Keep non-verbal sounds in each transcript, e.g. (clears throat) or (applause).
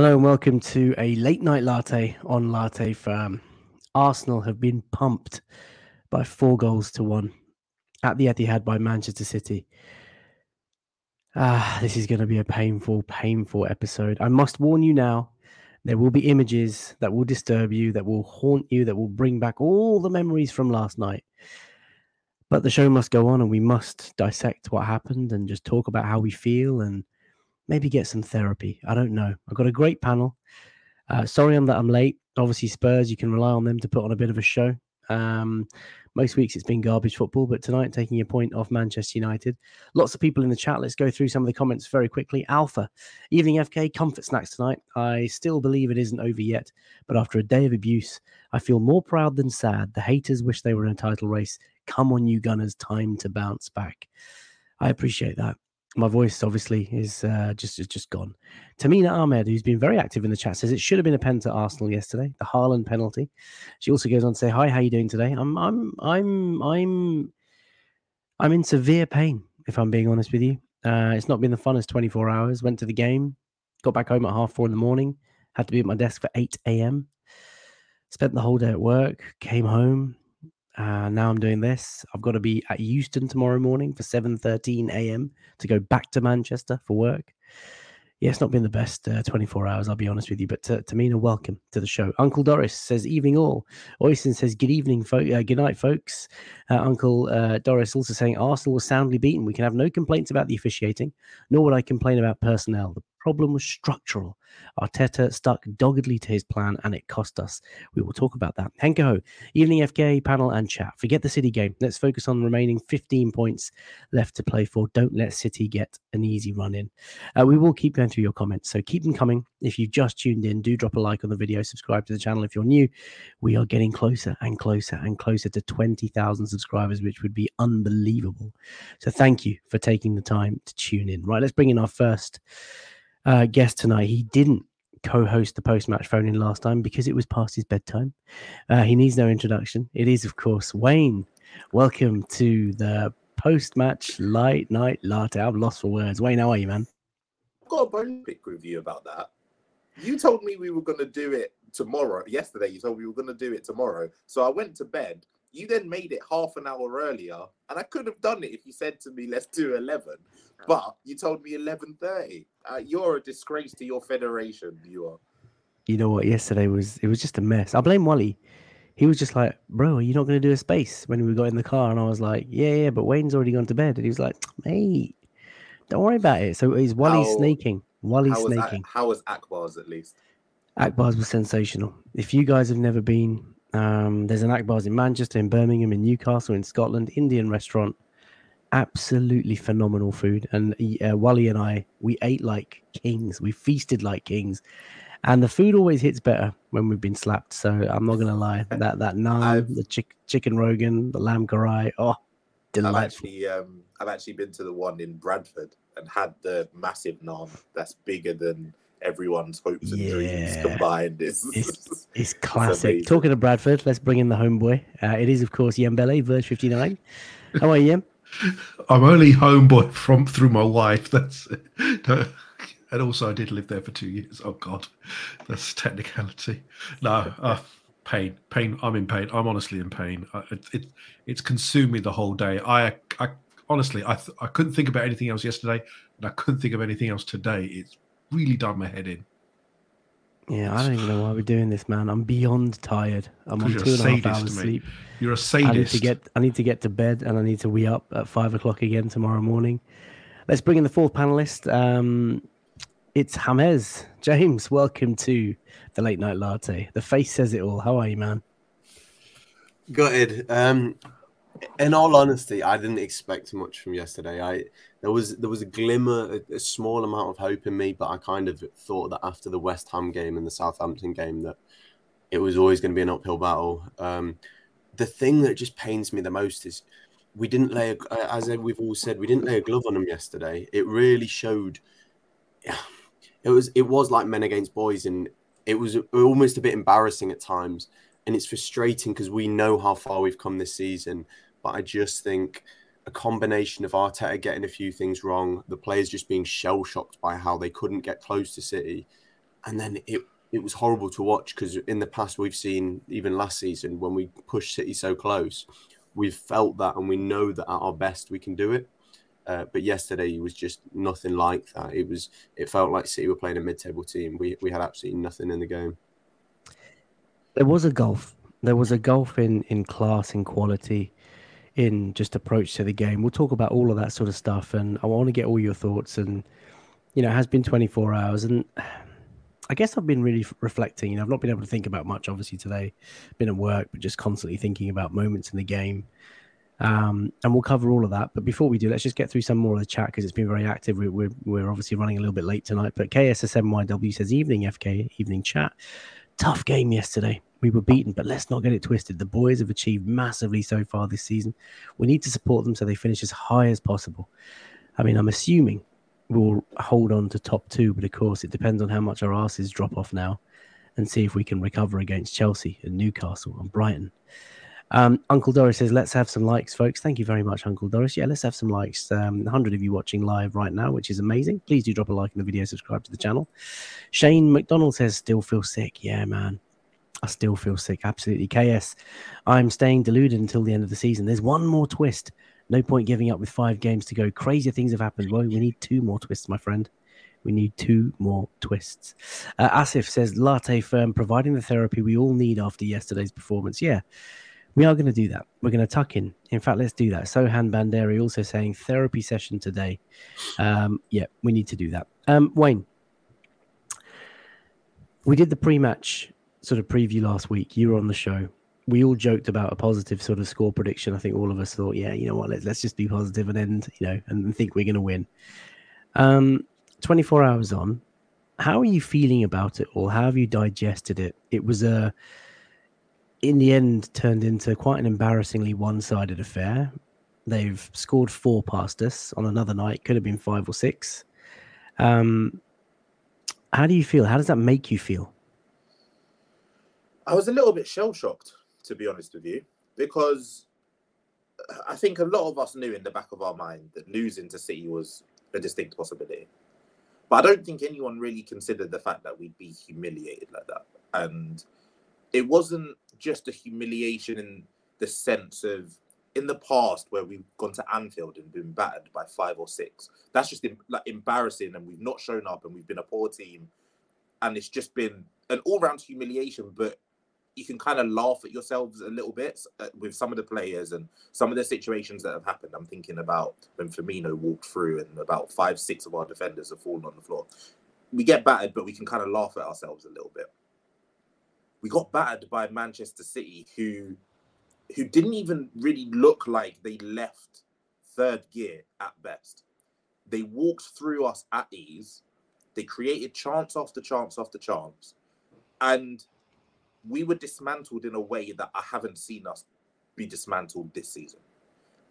Hello and welcome to a late night latte on Latte Firm. Arsenal have been pumped by four goals to one at the Etihad by Manchester City. Ah, this is going to be a painful, painful episode. I must warn you now there will be images that will disturb you, that will haunt you, that will bring back all the memories from last night. But the show must go on and we must dissect what happened and just talk about how we feel and maybe get some therapy. I don't know. I've got a great panel. Uh, sorry I'm that I'm late. Obviously, Spurs, you can rely on them to put on a bit of a show. Um, most weeks it's been garbage football, but tonight taking a point off Manchester United. Lots of people in the chat. Let's go through some of the comments very quickly. Alpha, evening FK, comfort snacks tonight. I still believe it isn't over yet, but after a day of abuse, I feel more proud than sad. The haters wish they were in a title race. Come on, you Gunners, time to bounce back. I appreciate that my voice obviously is uh, just is just gone. Tamina Ahmed, who's been very active in the chat, says it should have been a pen to Arsenal yesterday, the Haaland penalty. She also goes on to say, "Hi, how are you doing today? I'm I'm I'm I'm I'm in severe pain. If I'm being honest with you, uh, it's not been the funnest 24 hours. Went to the game, got back home at half four in the morning, had to be at my desk for 8 a.m. Spent the whole day at work, came home, uh, now I'm doing this. I've got to be at Euston tomorrow morning for 7:13 a.m. to go back to Manchester for work. Yeah, it's not been the best uh, 24 hours, I'll be honest with you. But to, Tamina, welcome to the show. Uncle Doris says, evening all. Oyson says, good evening, fo- uh, good night, folks. Uh, Uncle uh, Doris also saying, Arsenal was soundly beaten. We can have no complaints about the officiating, nor would I complain about personnel. The problem was structural. Arteta stuck doggedly to his plan and it cost us. We will talk about that. Henko, evening FK panel and chat. Forget the City game. Let's focus on the remaining 15 points left to play for. Don't let City get an easy run in. Uh, we will keep going through your comments, so keep them coming. If you've just tuned in, do drop a like on the video, subscribe to the channel if you're new. We are getting closer and closer and closer to 20,000 subscribers, which would be unbelievable. So thank you for taking the time to tune in. Right, let's bring in our first uh, guest tonight. He didn't co-host the post-match phone in last time because it was past his bedtime. Uh, he needs no introduction. It is, of course, Wayne. Welcome to the post-match light night latte. I'm lost for words. Wayne, how are you, man? I've got a bone pick with you about that. You told me we were going to do it tomorrow. Yesterday, you told me we were going to do it tomorrow. So I went to bed. You then made it half an hour earlier, and I could have done it if you said to me, "Let's do 11." But you told me 11:30. Uh, you're a disgrace to your federation. You are. You know what? Yesterday was it was just a mess. I blame Wally. He was just like, "Bro, are you not going to do a space?" When we got in the car, and I was like, "Yeah, yeah," but Wayne's already gone to bed, and he was like, "Mate, don't worry about it." So is Wally How- snaking? Wally How was, how was Akbar's at least? Akbar's was sensational. If you guys have never been, um, there's an Akbar's in Manchester, in Birmingham, in Newcastle, in Scotland, Indian restaurant. Absolutely phenomenal food. And uh, Wally and I, we ate like kings. We feasted like kings. And the food always hits better when we've been slapped. So I'm not gonna lie. (laughs) That that naan, I've- the chick, chicken rogan, the lamb karai. Oh, I've delightful. actually, um, I've actually been to the one in Bradford and had the massive naan that's bigger than everyone's hopes and dreams combined. It's, It's, (laughs) it's classic. amazing. Talking to Bradford, let's bring in the homeboy. Uh, it is, of course, Yembele, verge 59. How are you, Yem? I'm only homeboy from through my wife. That's no, and also I did live there for two years. Oh God, that's technicality. No, uh, pain, pain. I'm in pain. I'm honestly in pain. I, it, it it's consumed me the whole day. I, I honestly, I, th- I couldn't think about anything else yesterday, and I couldn't think of anything else today. It's really done my head in. Yeah, I don't even know why we're doing this, man. I'm beyond tired. I'm on 'Cause two you're and a a sadist hours to sleep. You're a I need sadist. to get I need to get to bed and I need to wee up at five o'clock again tomorrow morning. Let's bring in the fourth panelist. Um, it's James. James, welcome to the late night latte. The face says it all. How are you, man? Gutted. Um, in all honesty, I didn't expect much from yesterday. I there was there was a glimmer, a, a small amount of hope in me, but I kind of thought that after the West Ham game and the Southampton game that it was always going to be an uphill battle. Um, the thing that just pains me the most is we didn't lay, a, as we've all said, we didn't lay a glove on them yesterday. It really showed. (sighs) It was it was like men against boys, and it was almost a bit embarrassing at times and it's frustrating because we know how far we've come this season. But I just think a combination of Arteta getting a few things wrong, the players just being shell shocked by how they couldn't get close to City, and then it it was horrible to watch because in the past we've seen even last season when we push City so close, we've felt that and we know that at our best we can do it. Uh, but yesterday was just nothing like that. It was it felt like City were playing a mid-table team. We we had absolutely nothing in the game. There was a gulf. There was a gulf in in class, in quality, in just approach to the game. We'll talk about all of that sort of stuff, and I want to get all your thoughts. And you know, it has been 24 hours, and I guess I've been really reflecting. You know, I've not been able to think about much, obviously today. Been at work, but just constantly thinking about moments in the game. Um, and we'll cover all of that. But before we do, let's just get through some more of the chat because it's been very active. We're, we're, we're obviously running a little bit late tonight. But KSS7YW says, Evening, FK, evening chat. Tough game yesterday. We were beaten, but let's not get it twisted. The boys have achieved massively so far this season. We need to support them so they finish as high as possible. I mean, I'm assuming we'll hold on to top two, but of course, it depends on how much our asses drop off now and see if we can recover against Chelsea and Newcastle and Brighton. Um, Uncle Doris says, let's have some likes, folks. Thank you very much, Uncle Doris. Yeah, let's have some likes. Um, 100 of you watching live right now, which is amazing. Please do drop a like in the video, subscribe to the channel. Shane McDonald says, still feel sick. Yeah, man. I still feel sick. Absolutely. KS, I'm staying deluded until the end of the season. There's one more twist. No point giving up with five games to go. Crazier things have happened. Well, we need two more twists, my friend. We need two more twists. Uh, Asif says, latte firm, providing the therapy we all need after yesterday's performance. Yeah, we are going to do that. We're going to tuck in. In fact, let's do that. Sohan Banderi also saying therapy session today. Um, yeah, we need to do that. Um, Wayne, we did the pre-match sort of preview last week. You were on the show. We all joked about a positive sort of score prediction. I think all of us thought, yeah, you know what, let's let's just be positive and end, you know, and think we're going to win. Um, 24 hours on, how are you feeling about it all? How have you digested it? It was a in the end turned into quite an embarrassingly one-sided affair. They've scored four past us on another night. Could have been five or six. Um, how do you feel? How does that make you feel? I was a little bit shell shocked, to be honest with you, because uh, I think a lot of us knew in the back of our mind that losing to City was a distinct possibility. But I don't think anyone really considered the fact that we'd be humiliated like that. And it wasn't just a humiliation in the sense of in the past where we've gone to Anfield and been battered by five or six. That's just like embarrassing, and we've not shown up, and we've been a poor team, and it's just been an all-round humiliation. But you can kind of laugh at yourselves a little bit uh, with some of the players and some of the situations that have happened. I'm thinking about when Firmino walked through, and about five, six of our defenders have fallen on the floor. We get battered, but we can kind of laugh at ourselves a little bit we got battered by Manchester City, who who didn't even really look like they left third gear at best. They walked through us at ease. They created chance after chance after chance, and we were dismantled in a way that I haven't seen us be dismantled this season.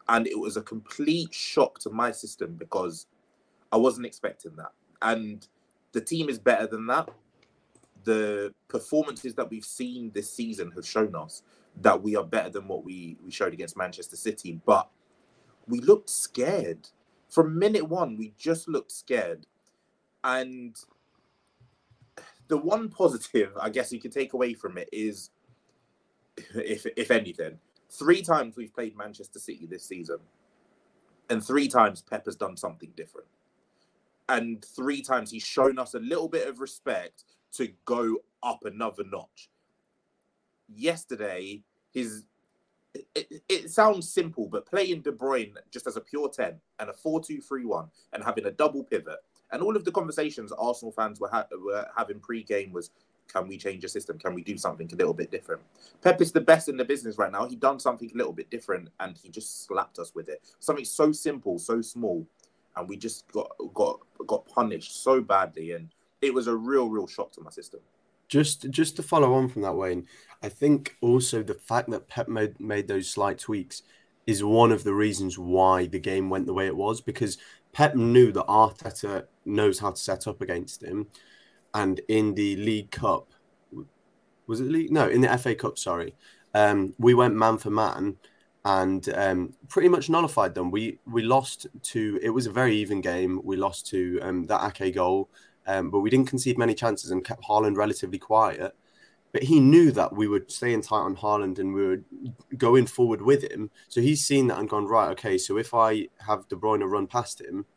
And it was a complete shock to my system because I wasn't expecting that. And the team is better than that the performances that we've seen this season have shown us that we are better than what we, we showed against Manchester City. But we looked scared. From minute one, we just looked scared. And the one positive, I guess, you can take away from it is, if if anything, three times we've played Manchester City this season, and three times Pep has done something different, and three times he's shown us a little bit of respect to go up another notch. Yesterday, his it, it, sounds simple, but playing De Bruyne just as a pure 10 and a 4 2 3 1 and having a double pivot, and all of the conversations Arsenal fans were, ha- were having pre game was can we change the system? Can we do something a little bit different? Pep is the best in the business right now. He done something a little bit different and he just slapped us with it. Something so simple, so small, and we just got got got punished so badly. And it was a real, real shock to my system. Just just to follow on from that, Wayne, I think also the fact that Pep made, made those slight tweaks is one of the reasons why the game went the way it was because Pep knew that Arteta knows how to set up against him. And in the League Cup, was it League? No, in the FA Cup, sorry. Um, we went man for man and um, pretty much nullified them. We we lost to, it was a very even game. We lost to um, that Ake goal um, but we didn't concede many chances and kept Haaland relatively quiet. But he knew that we were staying tight on Haaland and we were going forward with him. So he's seen that and gone, right, okay, so if I have De Bruyne run past him,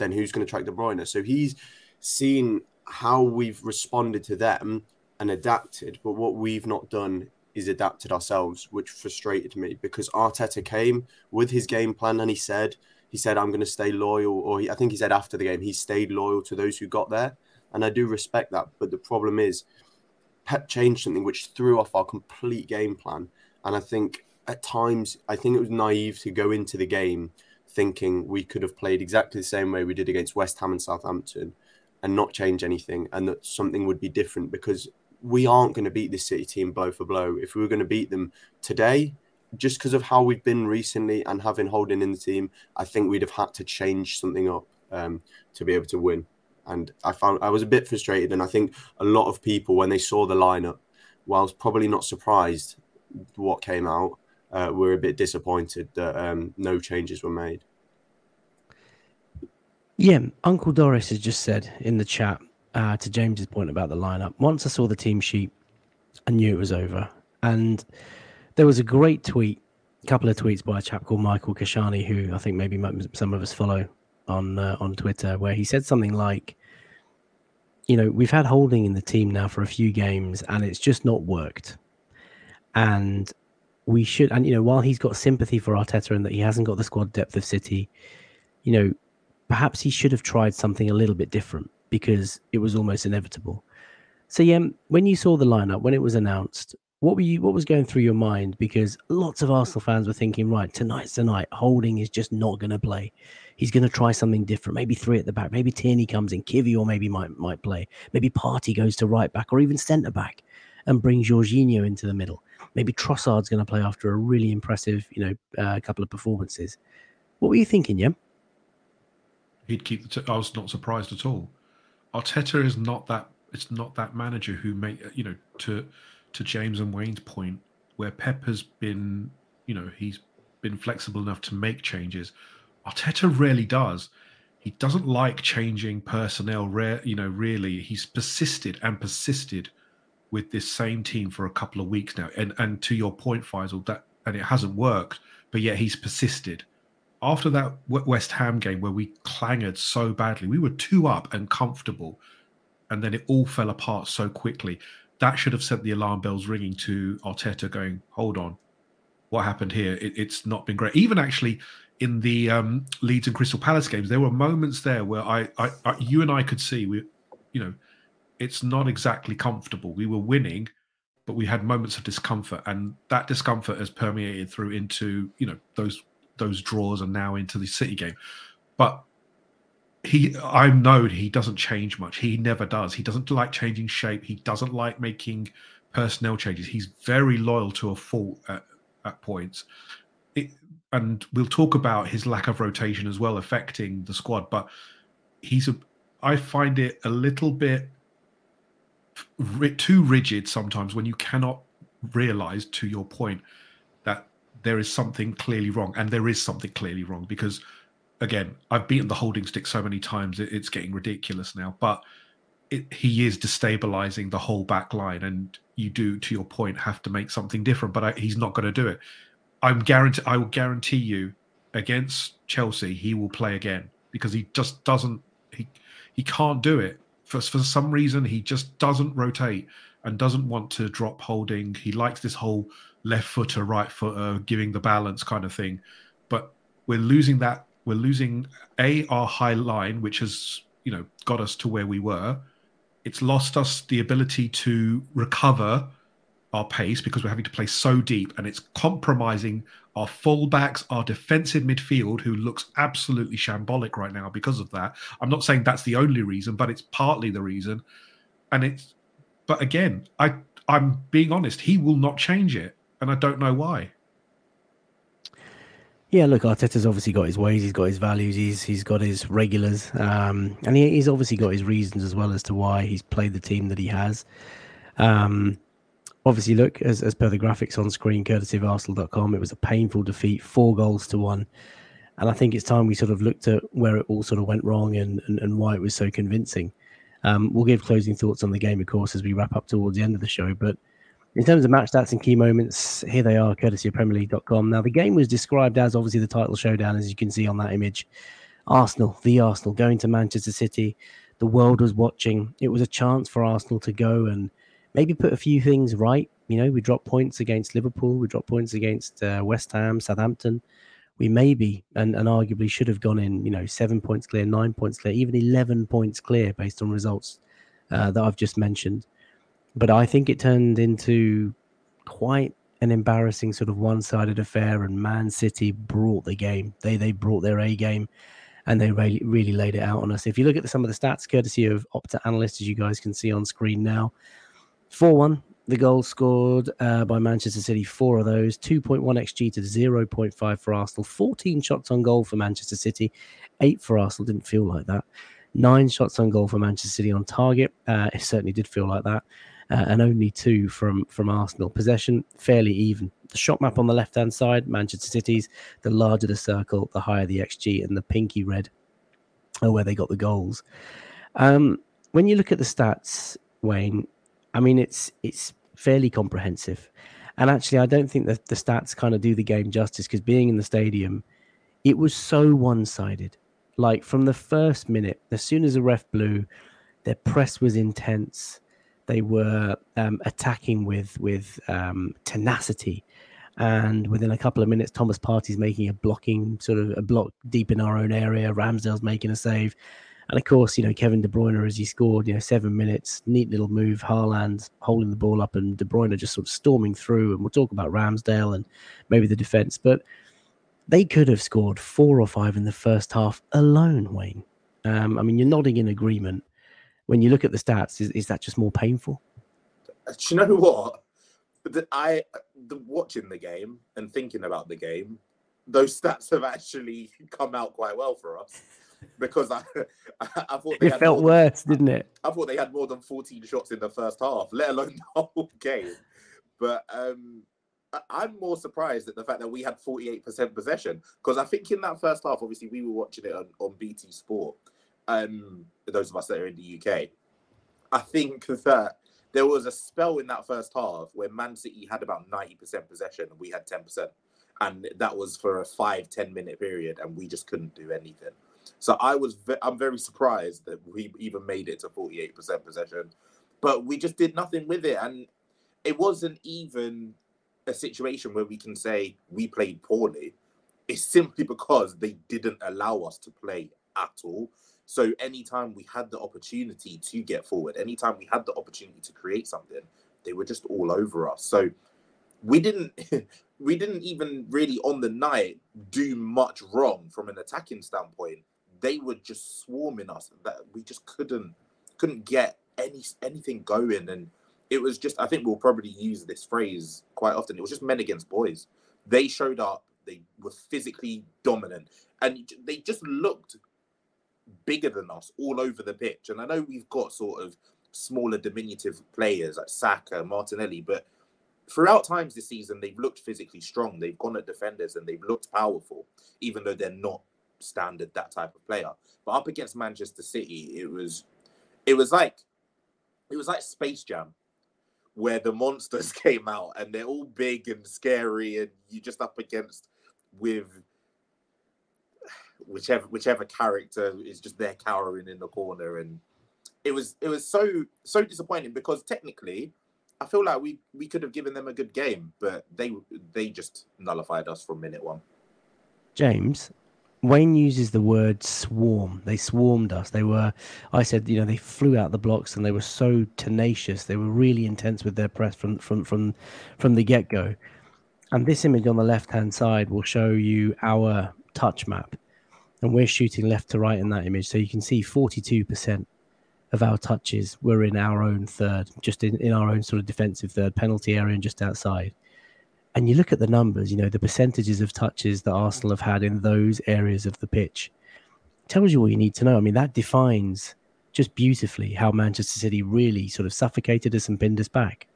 then who's going to track De Bruyne? So he's seen how we've responded to them and adapted. But what we've not done is adapted ourselves, which frustrated me because Arteta came with his game plan and he said, he said, I'm going to stay loyal, or he, I think he said after the game, he stayed loyal to those who got there. And I do respect that. But the problem is, Pep changed something which threw off our complete game plan. And I think at times, I think it was naive to go into the game thinking we could have played exactly the same way we did against West Ham and Southampton and not change anything and that something would be different because we aren't going to beat this City team blow for blow. If we were going to beat them today, just because of how we've been recently and having Holding in the team, I think we'd have had to change something up um, to be able to win. And I found I was a bit frustrated, and I think a lot of people when they saw the lineup, whilst probably not surprised what came out, uh, were a bit disappointed that um, no changes were made. Yeah, Uncle Doris has just said in the chat uh, to James's point about the lineup. Once I saw the team sheet, I knew it was over. And there was a great tweet, a couple of tweets by a chap called Michael Kashani, who I think maybe some of us follow on uh, on Twitter, where he said something like, "You know, we've had Holding in the team now for a few games, and it's just not worked." And we should, and you know, while he's got sympathy for Arteta and that he hasn't got the squad depth of City, you know, perhaps he should have tried something a little bit different because it was almost inevitable. So yeah, when you saw the lineup when it was announced, what were you what was going through your mind? Because lots of Arsenal fans were thinking, right, tonight's the night. Holding is just not going to play. He's going to try something different. Maybe three at the back. Maybe Tierney comes in. Kiwior maybe might might play. Maybe Partey goes to right back or even centre back and brings Jorginho into the middle. Maybe Trossard's going to play after a really impressive, you know, uh, couple of performances. What were you thinking, yeah? He'd keep the. T- I was not surprised at all. Arteta is not that. It's not that manager who make you know to to James and Wayne's point, where Pep has been, you know, he's been flexible enough to make changes. Arteta rarely does. He doesn't like changing personnel. Rare, you know, really, he's persisted and persisted with this same team for a couple of weeks now. And and to your point, Faisal, that and it hasn't worked, but yet he's persisted. After that West Ham game where we clanged so badly, we were two up and comfortable, and then it all fell apart so quickly. That should have sent the alarm bells ringing to Arteta, going, "Hold on, what happened here? It, it's not been great." Even actually in the um, Leeds and Crystal Palace games, there were moments there where I, I, I you and I could see we, you know, it's not exactly comfortable. We were winning, but we had moments of discomfort, and that discomfort has permeated through into you know those those draws and now into the City game. But he, I know he doesn't change much. He never does. He doesn't like changing shape. He doesn't like making personnel changes. He's very loyal to a fault at, at points. It, and we'll talk about his lack of rotation as well affecting the squad. But he's a, I find it a little bit too rigid sometimes when you cannot realize to your point that there is something clearly wrong and there is something clearly wrong because again i've beaten the holding stick so many times it's getting ridiculous now but it, he is destabilizing the whole back line and you do to your point have to make something different but I, he's not going to do it. I'm guarantee i will guarantee you against chelsea he will play again because he just doesn't he he can't do it for, for some reason he just doesn't rotate and doesn't want to drop holding. He likes this whole left footer, right footer, uh, giving the balance kind of thing. But we're losing that. We're losing a our high line, which has you know got us to where we were. It's lost us the ability to recover our pace because we're having to play so deep, and it's compromising our fullbacks, our defensive midfield, who looks absolutely shambolic right now because of that. I'm not saying that's the only reason, but it's partly the reason. And it's, but again, I I'm being honest, he will not change it, and I don't know why. Yeah, look, Arteta's obviously got his ways, he's got his values, he's he's got his regulars, um, and he, he's obviously got his reasons as well as to why he's played the team that he has. Um, obviously, look, as, as per the graphics on screen, courtesy of Arsenal.com, it was a painful defeat, four goals to one. And I think it's time we sort of looked at where it all sort of went wrong and, and, and why it was so convincing. Um, we'll give closing thoughts on the game, of course, as we wrap up towards the end of the show. But in terms of match stats and key moments, here they are, courtesy of PremierLeague.com. Now, the game was described as obviously the title showdown, as you can see on that image. Arsenal, the Arsenal, going to Manchester City. The world was watching. It was a chance for Arsenal to go and maybe put a few things right. You know, we dropped points against Liverpool, we dropped points against uh, West Ham, Southampton. We maybe and, and arguably should have gone in, you know, seven points clear, nine points clear, even 11 points clear based on results uh, that I've just mentioned. But I think it turned into quite an embarrassing sort of one-sided affair, and Man City brought the game. They they brought their A game, and they really really laid it out on us. If you look at some of the stats, courtesy of Opta Analyst, as you guys can see on screen now, four-one. The goals scored uh, by Manchester City, four of those, 2.1 xG to 0.5 for Arsenal, 14 shots on goal for Manchester City, eight for Arsenal. Didn't feel like that. Nine shots on goal for Manchester City on target. Uh, it certainly did feel like that uh, and only two from from Arsenal. Possession fairly even. The shot map on the left hand side, Manchester City's. The larger the circle, the higher the xG, and the pinky red are where they got the goals. Um, when you look at the stats, Wayne, I mean it's it's fairly comprehensive, and actually I don't think that the stats kind of do the game justice because being in the stadium, it was so one sided. Like from the first minute, as soon as the ref blew, their press was intense they were um, attacking with with um, tenacity. And within a couple of minutes, Thomas Partey's making a blocking sort of a block deep in our own area. Ramsdale's making a save. And of course, you know, Kevin De Bruyne, as he scored, you know, seven minutes, neat little move. Haaland holding the ball up and De Bruyne just sort of storming through. And we'll talk about Ramsdale and maybe the defense. But they could have scored four or five in the first half alone, Wayne. Um, I mean, you're nodding in agreement when you look at the stats, is, is that just more painful? Do you know (laughs) what? The, I the, watching the game and thinking about the game, those stats have actually (laughs) come out quite well for us because I (laughs) I, thought it felt worse, than, didn't it? I, thought they had more than 14 shots in the first half, let alone (laughs) the whole game. But um, I, am more surprised at the fact that we had 48% possession because I think in that first half, obviously we were watching it on, on BT Sport um, those of us that are in the UK, I think that there was a spell in that first half where Man City had about 90% possession and we had 10%. And that was for a five ten minute period, and we just couldn't do anything. So I was, ve- I'm very surprised that we even made it to 48% possession, but we just did nothing with it. And it wasn't even a situation where we can say we played poorly. It's simply because they didn't allow us to play at all. So anytime we had the opportunity to get forward, anytime we had the opportunity to create something, they were just all over us. So we didn't (laughs) we didn't even really on the night do much wrong from an attacking standpoint. They were just swarming us that we just couldn't couldn't get any anything going and it was just I think we'll probably use this phrase quite often. It was just men against boys. They showed up, they were physically dominant and they just looked bigger than us all over the pitch. And I know we've got sort of smaller, diminutive players like Saka, Martinelli, but throughout times this season, they've looked physically strong. They've gone at defenders and they've looked powerful, even though they're not standard that type of player. But up against Manchester City, it was it was like it was like Space Jam, where the monsters (laughs) came out and they're all big and scary, and you're just up against with whichever whichever character is just there cowering in the corner and it was it was so so disappointing because technically I feel like we we could have given them a good game, but they they just nullified us from minute one. James, Wayne uses the word swarm. They swarmed us. They were, I said, you know, they flew out the blocks and they were so tenacious. They were really intense with their press from from from from the get go. And this image on the left hand side will show you our touch map and we're shooting left to right in that image. So you can see 42% of our touches were in our own third, just in, in our own sort of defensive third, penalty area and just outside. And you look at the numbers, you know, the percentages of touches that Arsenal have had in those areas of the pitch tells you all you need to know. I mean, that defines just beautifully how Manchester City really sort of suffocated us and pinned us back.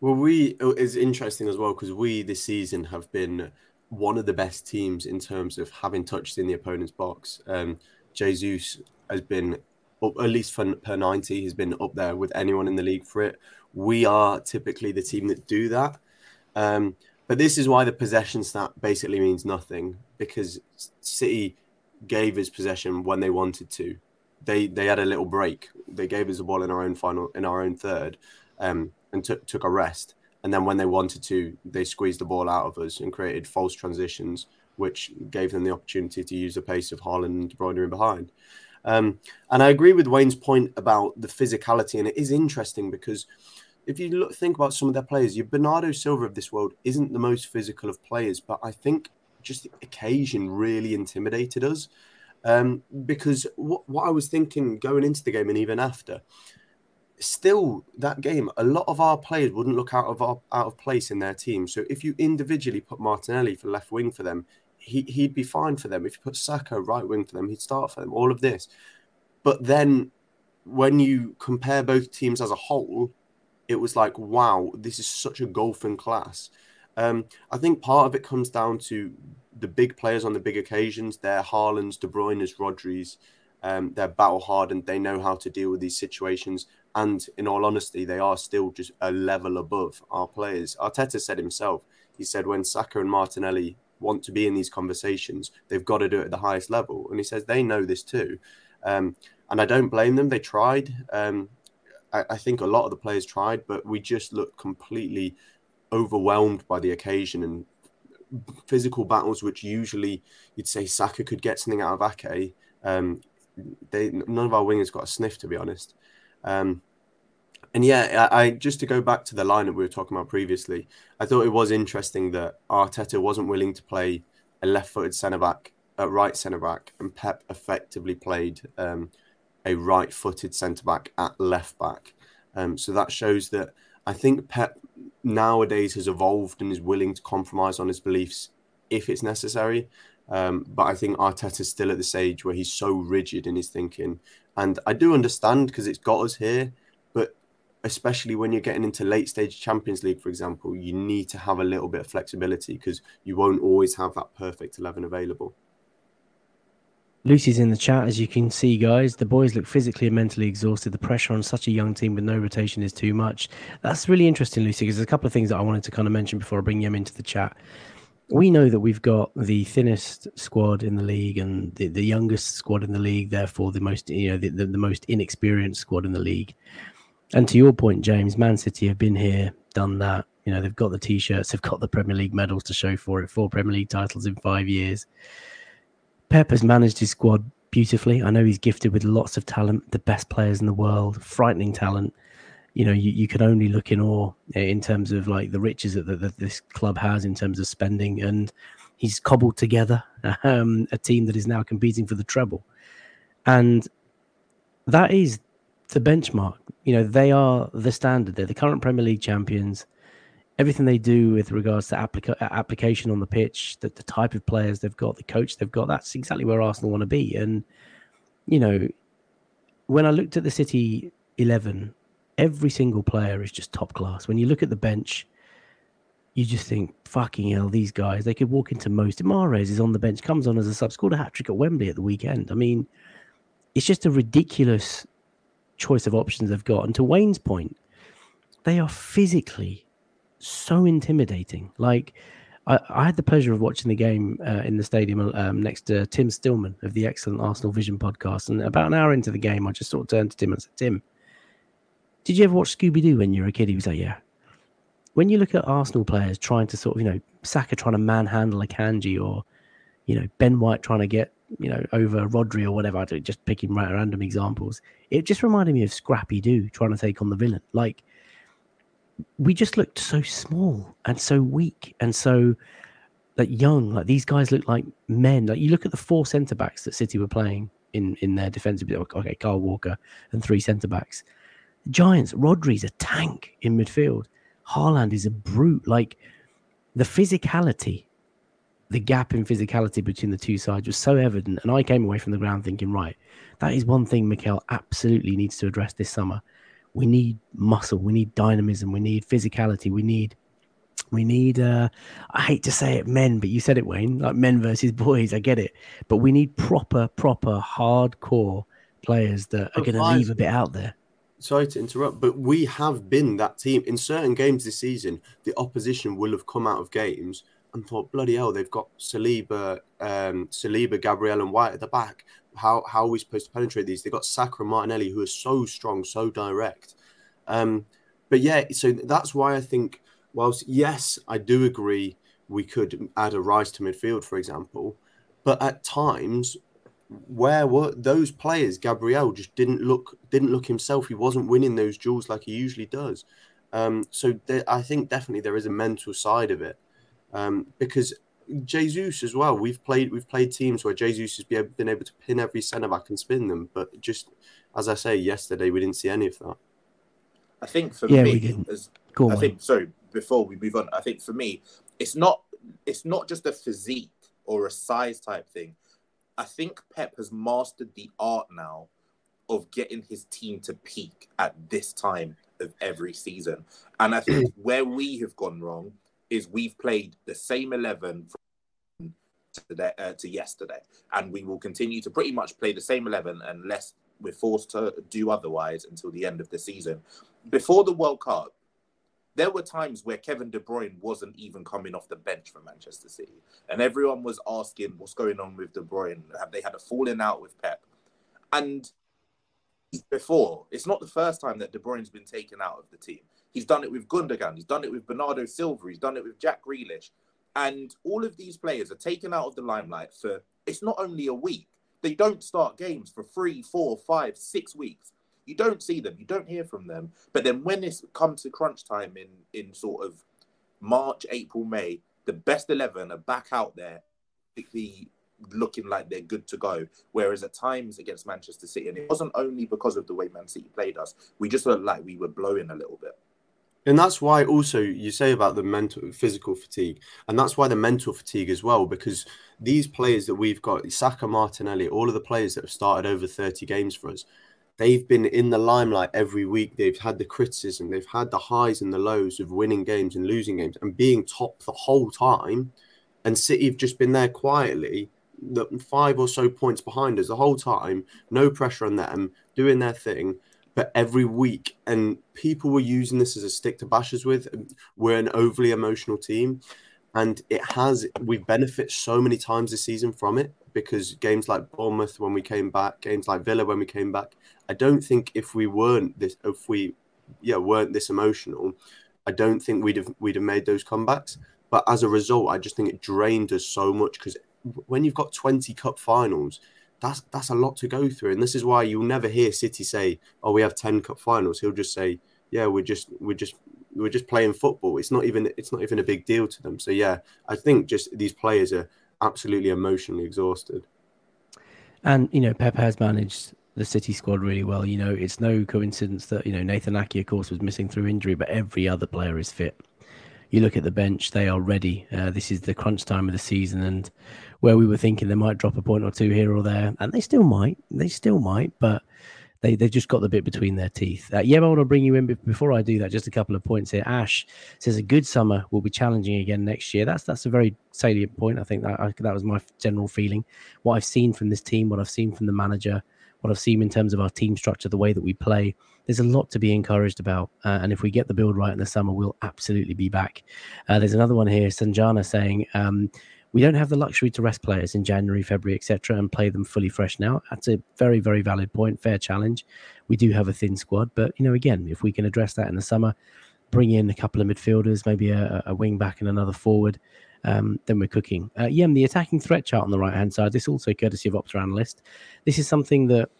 Well, we it's interesting as well because we this season have been one of the best teams in terms of having touched in the opponent's box. Um, Jesus has been up, at least for, per 90, has been up there with anyone in the league for it. We are typically the team that do that. Um, but this is why the possession stat basically means nothing because City gave us possession when they wanted to. They they had a little break. They gave us the ball in our own final in our own third, um, and took took a rest. And then when they wanted to, they squeezed the ball out of us and created false transitions, which gave them the opportunity to use the pace of Haaland and De Bruyne in behind. Um, and I agree with Wayne's point about the physicality, and it is interesting because if you look, think about some of their players, your Bernardo Silva of this world isn't the most physical of players, but I think just the occasion really intimidated us. Um, because what, what I was thinking going into the game and even after, still that game, a lot of our players wouldn't look out of our, out of place in their team. So if you individually put Martinelli for left wing for them, he, he'd be fine for them. If you put Saka right wing for them, he'd start for them. All of this, but then when you compare both teams as a whole, it was like, wow, this is such a golfing class. Um, I think part of it comes down to the big players on the big occasions. They're Haaland's, De Bruyne's, Rodri's. Um, they're battle hardened. They know how to deal with these situations. And in all honesty, they are still just a level above our players. Arteta said himself, he said, when Saka and Martinelli want to be in these conversations, they've got to do it at the highest level. And he says they know this too. Um, and I don't blame them. They tried. Um, I, I, think a lot of the players tried, but we just looked completely overwhelmed by the occasion and physical battles, which usually you'd say Saka could get something out of Ake. Um, they none of our wingers got a sniff, to be honest. Um, and yeah, I, I, just to go back to the lineup we were talking about previously, I thought it was interesting that Arteta wasn't willing to play a left-footed centre back at right centre back, and Pep effectively played um, a right-footed centre back at left back. Um, so that shows that I think Pep nowadays has evolved and is willing to compromise on his beliefs if it's necessary. Um, but I think Arteta's still at the stage where he's so rigid in his thinking, and I do understand because it's got us here but especially when you're getting into late stage Champions League, for example, you need to have a little bit of flexibility because you won't always have that perfect 11 available. Lucy's in the chat, as you can see, guys. The boys look physically and mentally exhausted. The pressure on such a young team with no rotation is too much. That's really interesting, Lucy, because there's a couple of things that I wanted to kind of mention before I bring Yem into the chat. We know that we've got the thinnest squad in the league and the, the youngest squad in the league, therefore the most you know the, the, the most inexperienced squad in the league. And to your point, James, Man City have been here, done that. You know, they've got the t-shirts, they've got the Premier League medals to show for it. Four Premier League titles in five years. Pep has managed his squad beautifully. I know he's gifted with lots of talent, the best players in the world, frightening talent. You know, you, you can only look in awe in terms of like the riches that, that, that this club has in terms of spending. And he's cobbled together (laughs) um, a team that is now competing for the treble. And that is the benchmark. You know, they are the standard. They're the current Premier League champions. Everything they do with regards to applica- uh, application on the pitch, the, the type of players they've got, the coach they've got, that's exactly where Arsenal want to be. And, you know, when I looked at the City 11, every single player is just top class. When you look at the bench, you just think, fucking hell, these guys, they could walk into most. Mahrez is on the bench, comes on as a sub, scored a hat trick at Wembley at the weekend. I mean, it's just a ridiculous choice of options they've got. And to Wayne's point, they are physically so intimidating. Like, I, I had the pleasure of watching the game uh, in the stadium um, next to Tim Stillman of the excellent Arsenal Vision podcast. And about an hour into the game, I just sort of turned to Tim and said, Tim, did you ever watch Scooby Doo when you were a kid? He was like, Yeah. When you look at Arsenal players trying to sort of, you know, Saka trying to manhandle Akanji or, you know, Ben White trying to get you know, over Rodri or whatever. I do just picking right random examples. It just reminded me of Scrappy Doo trying to take on the villain. Like we just looked so small and so weak and so like young. Like these guys look like men. Like you look at the four centre backs that City were playing in in their defensive. Okay, Kyle Walker and three centre backs. Giants. Rodri's a tank in midfield. Haaland is a brute. Like the physicality the gap in physicality between the two sides was so evident. And I came away from the ground thinking, right, that is one thing Mikel absolutely needs to address this summer. We need muscle, we need dynamism, we need physicality, we need we need uh I hate to say it men, but you said it, Wayne, like men versus (laughs) boys, I get it. But we need proper, proper hardcore players that are going to leave a bit out there. Sorry to interrupt, but we have been that team in certain games this season. The opposition will have come out of games and thought, "Bloody hell, they've got Saliba, um, Saliba, Gabriel, and White at the back. How how are we supposed to penetrate these? They've got and Martinelli, who are so strong, so direct. Um, but yeah, so that's why I think, whilst yes, I do agree, we could add a Rice to midfield, for example, but at times where were those players? Gabriel just didn't look didn't look himself. He wasn't winning those duels like he usually does. Um, so there, I think definitely there is a mental side of it um, because Jesus as well. We've played we've played teams where Jesus has been able to pin every centre back and spin them, but just as I say, yesterday we didn't see any of that. I think for Yeah, me, we didn't. as Go on. I mate. think so. Before we move on, I think for me, it's not it's not just a physique or a size type thing. I think Pep has mastered the art now of getting his team to peak at this time of every season. And I think (clears throat) where we have gone wrong is we've played the same eleven from today uh, to yesterday, and we will continue to pretty much play the same eleven unless we're forced to do otherwise until the end of the season. Before the World Cup, there were times where Kevin De Bruyne wasn't even coming off the bench for Manchester City, and everyone was asking, "What's going on with De Bruyne? Have they had a falling out with Pep?" And before, it's not the first time that De Bruyne's been taken out of the team. He's done it with Gundogan. He's done it with Bernardo Silva. He's done it with Jack Grealish, and all of these players are taken out of the limelight for. It's not only a week. They don't start games for three, four, five, six weeks. You don't see them. You don't hear from them. But then when it's come to crunch time in in sort of March, April, May, the best eleven are back out there, particularly looking like they're good to go. Whereas at times against Manchester City, and it wasn't only because of the way Man City played us, we just looked like we were blowing a little bit. And that's why also you say about the mental physical fatigue, and that's why the mental fatigue as well, because these players that we've got, Saka Martinelli, all of the players that have started over 30 games for us, they've been in the limelight every week. They've had the criticism, they've had the highs and the lows of winning games and losing games and being top the whole time. And City have just been there quietly, five or so points behind us the whole time, no pressure on them, doing their thing but every week. And people were using this as a stick to bash us with. We're an overly emotional team. And it has, we benefit so many times this season from it because games like Bournemouth when we came back, games like Villa when we came back. I don't think if we weren't this, if we, yeah, weren't this emotional, I don't think we'd have we'd have made those comebacks. But as a result, I just think it drained us so much because when you've got 20 cup finals, that's that's a lot to go through, and this is why you'll never hear City say, "Oh, we have ten cup finals." He'll just say, "Yeah, we're just we're just we're just playing football." It's not even it's not even a big deal to them. So yeah, I think just these players are absolutely emotionally exhausted. And you know, Pep has managed the City squad really well. You know, it's no coincidence that you know Nathan Ake, of course, was missing through injury, but every other player is fit. You look at the bench; they are ready. Uh, this is the crunch time of the season, and where we were thinking they might drop a point or two here or there, and they still might, they still might, but they they've just got the bit between their teeth. Uh, yeah, I want to bring you in, before I do that, just a couple of points here. Ash says a good summer will be challenging again next year. That's that's a very salient point. I think that I, that was my general feeling. What I've seen from this team, what I've seen from the manager, what I've seen in terms of our team structure, the way that we play. There's a lot to be encouraged about, uh, and if we get the build right in the summer, we'll absolutely be back. Uh, there's another one here, Sanjana saying. Um, we don't have the luxury to rest players in January, February, etc., and play them fully fresh now. That's a very, very valid point. Fair challenge. We do have a thin squad, but you know, again, if we can address that in the summer, bring in a couple of midfielders, maybe a, a wing back and another forward, um, then we're cooking. Uh, Yem, the attacking threat chart on the right hand side. This also courtesy of Opta Analyst. This is something that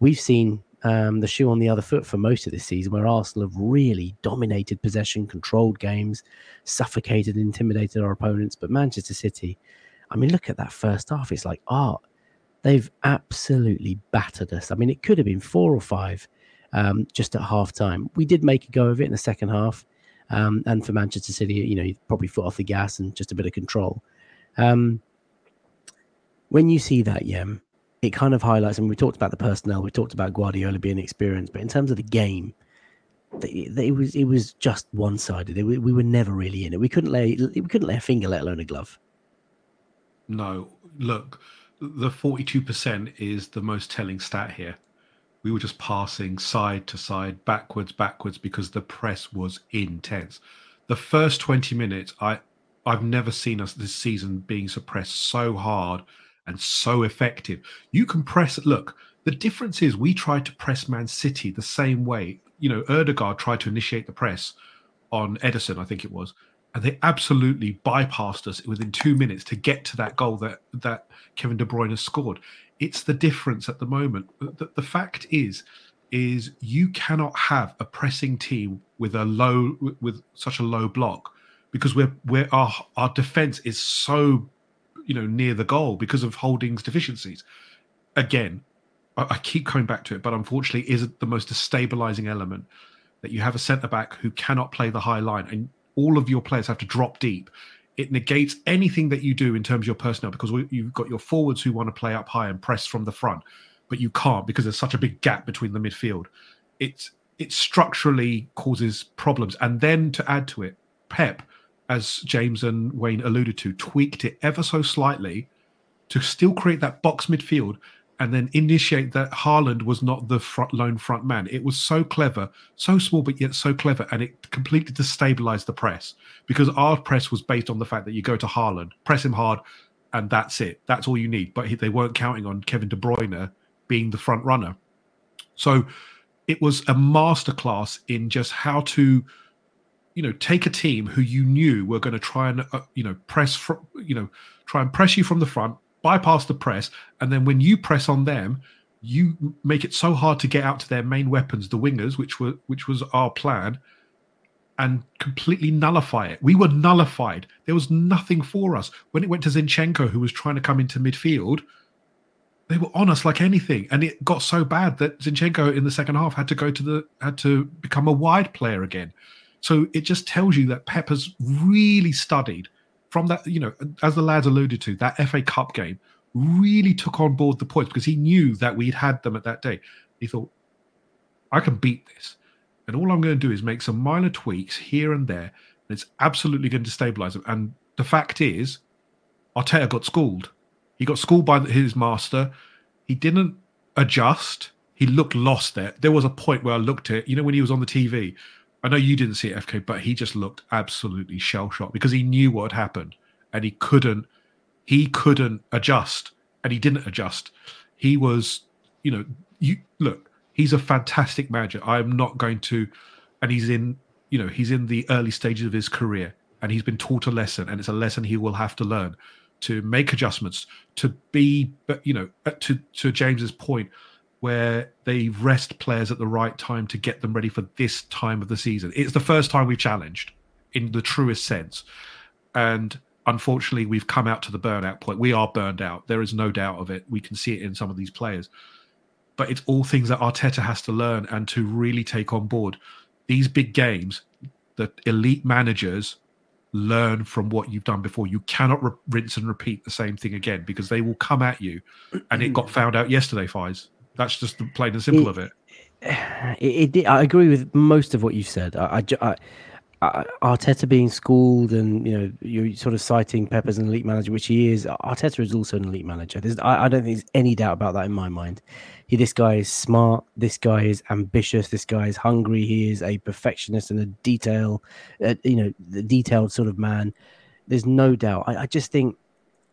we've seen um, the shoe on the other foot for most of this season, where Arsenal have really dominated possession, controlled games, suffocated, intimidated our opponents. But Manchester City, I mean, look at that first half. It's like art. They've absolutely battered us. I mean, it could have been four or five um, just at half time. We did make a go of it in the second half. Um, and for Manchester City, you know, probably foot off the gas and just a bit of control. Um, when you see that, Yem, it kind of highlights, and we talked about the personnel, we talked about Guardiola being experienced, but in terms of the game, it was it was just one sided. We, we were never really in it. We couldn't lay we couldn't lay a finger, let alone a glove. No, look, the 42% is the most telling stat here. we were just passing side to side, backwards, backwards, because the press was intense. The first 20 minutes, I I've never seen us this season being suppressed so hard and so effective. You can press look, the difference is we tried to press Man City the same way. You know, Odegaard tried to initiate the press on Ederson, I think it was, and they absolutely bypassed us within two minutes to get to that goal that that Kevin De Bruyne has scored. It's the difference at the moment. The, the fact is, is you cannot have a pressing team with a low with such a low block because we're we're our our defense is so you know near the goal because of Holding's deficiencies. Again, I, I keep coming back to it, but unfortunately, is the most destabilizing element that you have a centre back who cannot play the high line and all of your players have to drop deep it negates anything that you do in terms of your personnel because you've got your forwards who want to play up high and press from the front, but you can't because there's such a big gap between the midfield. It it structurally causes problems, and then to add to it, Pep, as James and Wayne alluded to, tweaked it ever so slightly to still create that box midfield and then initiate that Haaland was not the front, lone front man. It was so clever, so small, but yet so clever. And it completely destabilized the press because our press was based on the fact that you go to Haaland, press him hard, and that's it. That's all you need. But they weren't counting on Kevin De Bruyne being the front runner. So it was a masterclass in just how to, you know, take a team who you knew were going to try and, uh, you know, press, fr- you know, try and press you from the front, bypass the press, and then when you press on them, you make it so hard to get out to their main weapons, the wingers, which were which was our plan, and completely nullify it. We were nullified. There was nothing for us. When it went to Zinchenko, who was trying to come into midfield, they were on us like anything. And it got so bad that Zinchenko in the second half had to go to the had to become a wide player again. So it just tells you that Pep has really studied from that, you know, as the lads alluded to, that FA Cup game really took on board the points because he knew that we'd had them at that day. He thought, I can beat this. And all I'm going to do is make some minor tweaks here and there. And it's absolutely going to stabilize them. And the fact is, Arteta got schooled. He got schooled by his master. He didn't adjust. He looked lost there. There was a point where I looked at, you know, when he was on the TV I know you didn't see it, FK, but he just looked absolutely shell shocked because he knew what had happened and he couldn't he couldn't adjust and he didn't adjust. He was, you know, you look, he's a fantastic manager. I'm not going to and he's in, you know, he's in the early stages of his career and he's been taught a lesson and it's a lesson he will have to learn to make adjustments to be but you know to to James's point where they rest players at the right time to get them ready for this time of the season. It's the first time we've challenged in the truest sense. And unfortunately, we've come out to the burnout point. We are burned out. There is no doubt of it. We can see it in some of these players. But it's all things that Arteta has to learn and to really take on board. These big games, the elite managers learn from what you've done before. You cannot re- rinse and repeat the same thing again because they will come at you. And it got (clears throat) found out yesterday, Fies. That's just the plain and simple it, of it. It, it, I agree with most of what you said. I, I, I, Arteta being schooled, and you know, you're sort of citing Pep as an elite manager, which he is. Arteta is also an elite manager. I, I, don't think there's any doubt about that in my mind. He, this guy is smart. This guy is ambitious. This guy is hungry. He is a perfectionist and a detail, uh, you know, the detailed sort of man. There's no doubt. I, I just think,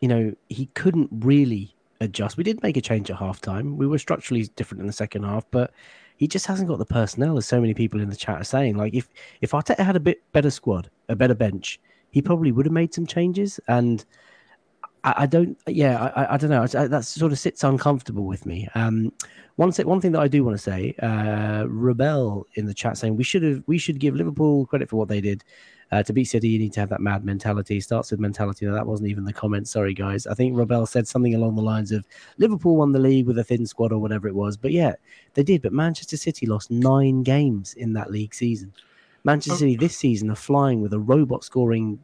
you know, he couldn't really adjust. We did make a change at halftime. We were structurally different in the second half, but he just hasn't got the personnel, as so many people in the chat are saying. Like if if Arteta had a bit better squad, a better bench, he probably would have made some changes. And I, I don't, yeah, I, I don't know. I, that sort of sits uncomfortable with me. Um, one one thing that I do want to say, uh, Rebel in the chat saying we should have we should give Liverpool credit for what they did. Uh, to beat City, you need to have that mad mentality. Starts with mentality. Now, that wasn't even the comment. Sorry, guys. I think Robel said something along the lines of Liverpool won the league with a thin squad or whatever it was. But yeah, they did. But Manchester City lost nine games in that league season. Manchester oh. City this season are flying with a robot scoring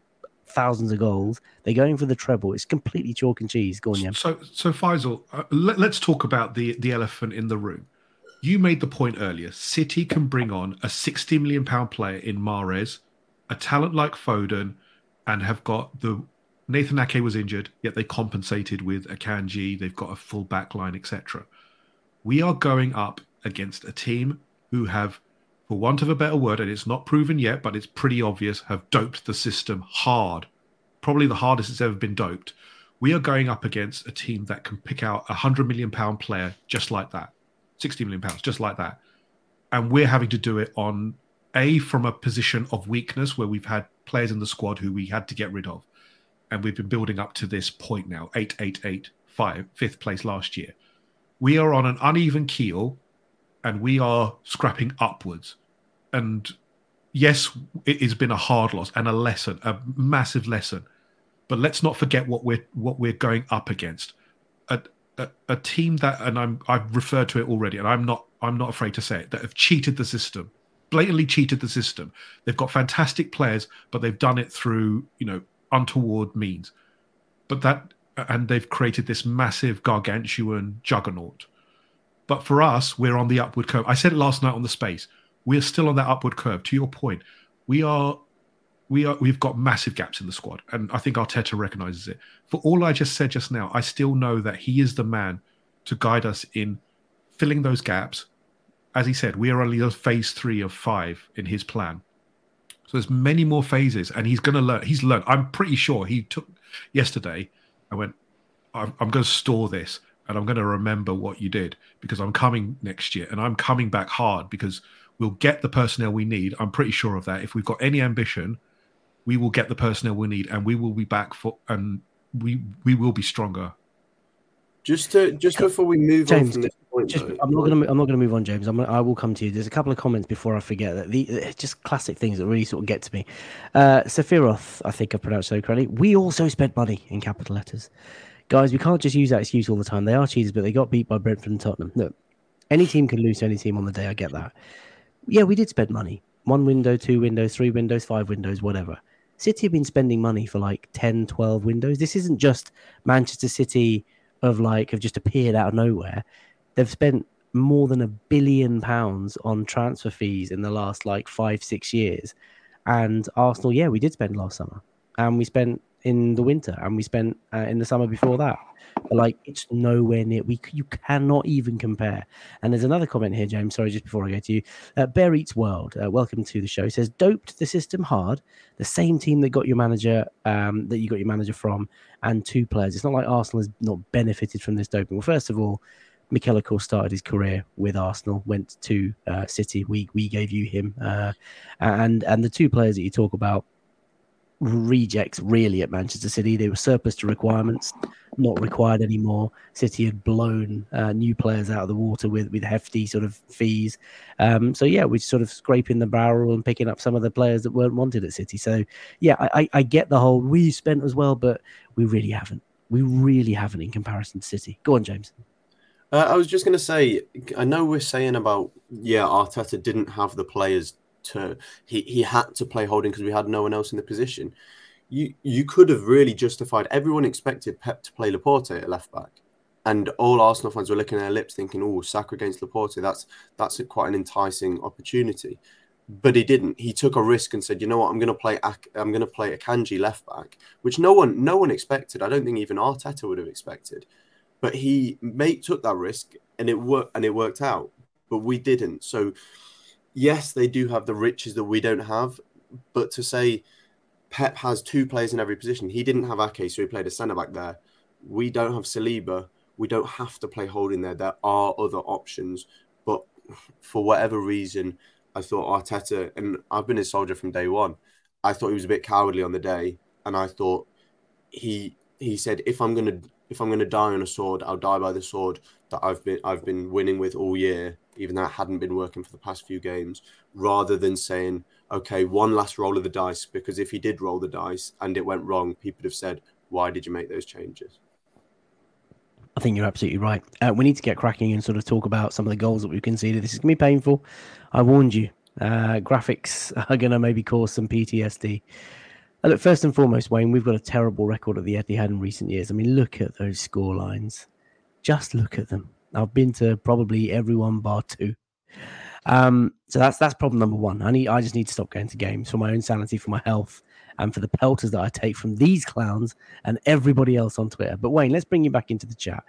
thousands of goals. They're going for the treble. It's completely chalk and cheese. Go on, yeah. So, so Faisal, uh, let, us talk about the the elephant in the room. You made the point earlier. City can bring on a sixty million pound player in Mahrez a talent like Foden and have got the Nathan Ake was injured, yet they compensated with a Akanji. They've got a full back line, etc. We are going up against a team who have, for want of a better word, and it's not proven yet, but it's pretty obvious, have doped the system hard. Probably the hardest it's ever been doped. We are going up against a team that can pick out a hundred million pound player just like that, 60 million pounds, just like that. And we're having to do it on a from a position of weakness where we've had players in the squad who we had to get rid of. And we've been building up to this point now, eight, eight, eight, five, fifth place last year. We are on an uneven keel and we are scrapping upwards. And yes, it has been a hard loss and a lesson, a massive lesson. But let's not forget what we're what we're going up against. A, a, a team that, and I'm I've referred to it already, and I'm not I'm not afraid to say it, that have cheated the system, blatantly cheated the system. They've got fantastic players, but they've done it through you know untoward means. But that and they've created this massive gargantuan juggernaut. But for us, we're on the upward curve. I said it last night on the space. We're still on that upward curve. To your point, we are we are we've got massive gaps in the squad, and I think Arteta recognizes it. For all I just said just now, I still know that he is the man to guide us in filling those gaps. As he said, we are only on phase three of five in his plan. So there's many more phases, and he's going to learn. He's learned. I'm pretty sure he took yesterday. I went. I'm, I'm going to store this, and I'm going to remember what you did because I'm coming next year, and I'm coming back hard because we'll get the personnel we need. I'm pretty sure of that. If we've got any ambition, we will get the personnel we need, and we will be back for, and we we will be stronger. Just to just before we move James, on from this point, Just, though, I'm not gonna. I'm not gonna move on, James. I'm. Gonna, I will come to you. There's a couple of comments before I forget that. The just classic things that really sort of get to me. Uh, Sephiroth, I think I pronounced so correctly. We also spent money in capital letters, guys. We can't just use that excuse all the time. They are cheaters, but they got beat by Brentford and Tottenham. Look, any team can lose to any team on the day. I get that. Yeah, we did spend money. One window, two windows, three windows, five windows, whatever. City have been spending money for like 10, 12 windows. This isn't just Manchester City of like have just appeared out of nowhere. They've spent more than a billion pounds on transfer fees in the last like five, six years. And Arsenal, yeah, we did spend last summer, and we spent in the winter, and we spent uh, in the summer before that. But like, it's nowhere near. We you cannot even compare. And there's another comment here, James. Sorry, just before I go to you, uh, Bear Eats World. Uh, welcome to the show. It Says doped the system hard. The same team that got your manager, um, that you got your manager from, and two players. It's not like Arsenal has not benefited from this doping. Well, first of all, Mikel, of course, started his career with Arsenal, went to uh, City. We we gave you him, uh, and and the two players that you talk about, rejects really at Manchester City. They were surplus to requirements, not required anymore. City had blown uh, new players out of the water with with hefty sort of fees. Um, so yeah, we're sort of scraping the barrel and picking up some of the players that weren't wanted at City. So yeah, I, I, I get the whole we spent as well, but we really haven't. We really haven't in comparison to City. Go on, James. Uh, I was just going to say, I know we're saying about yeah, Arteta didn't have the players to he he had to play holding because we had no one else in the position. You you could have really justified. Everyone expected Pep to play Laporte at left back, and all Arsenal fans were licking their lips, thinking, "Oh, Saka against Laporte. That's that's a, quite an enticing opportunity." But he didn't. He took a risk and said, "You know what? I'm going to play. I'm going to play Akanji left back, which no one no one expected. I don't think even Arteta would have expected." But he made took that risk, and it worked. And it worked out. But we didn't. So yes, they do have the riches that we don't have. But to say Pep has two players in every position, he didn't have Ake, so he played a centre back there. We don't have Saliba. We don't have to play holding there. There are other options. But for whatever reason, I thought Arteta, and I've been a soldier from day one. I thought he was a bit cowardly on the day, and I thought he he said if I'm gonna if I'm gonna die on a sword, I'll die by the sword that I've been I've been winning with all year, even though it hadn't been working for the past few games, rather than saying, okay, one last roll of the dice, because if he did roll the dice and it went wrong, people would have said, why did you make those changes? I think you're absolutely right. Uh, we need to get cracking and sort of talk about some of the goals that we've conceded. This is going to be painful. I warned you. Uh, graphics (laughs) are going to maybe cause some PTSD. Look, first and foremost, Wayne, we've got a terrible record at the Etihad in recent years. I mean, look at those score lines. Just look at them. I've been to probably everyone bar two. Um, so that's that's problem number one. I need I just need to stop going to games for my own sanity, for my health, and for the pelters that I take from these clowns and everybody else on Twitter. But Wayne, let's bring you back into the chat.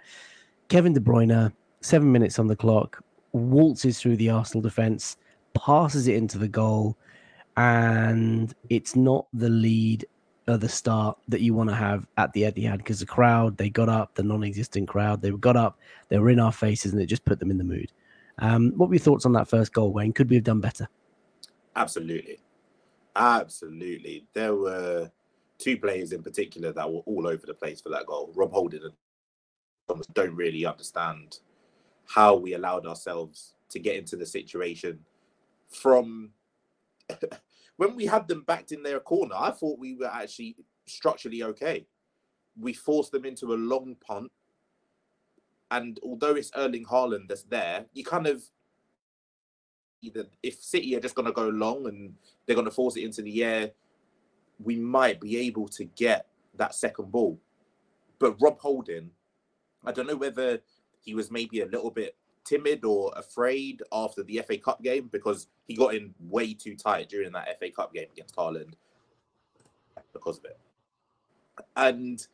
Kevin De Bruyne, seven minutes on the clock. waltzes through the Arsenal defense, passes it into the goal, and it's not the lead or the start that you want to have at the Etihad because the crowd they got up, the non-existent crowd they got up, they were in our faces, and it just put them in the mood. Um, what were your thoughts on that first goal, Wayne? Could we have done better? Absolutely, absolutely. There were two players in particular that were all over the place for that goal. Rob Holding and Thomas don't really understand how we allowed ourselves to get into the situation from (laughs) when we had them backed in their corner. I thought we were actually structurally okay. We forced them into a long punt. And although it's Erling Haaland that's there, you kind of either if City are just going to go long and they're going to force it into the air, we might be able to get that second ball. But Rob Holding, I don't know whether he was maybe a little bit timid or afraid after the FA Cup game because he got in way too tight during that FA Cup game against Haaland because of it. And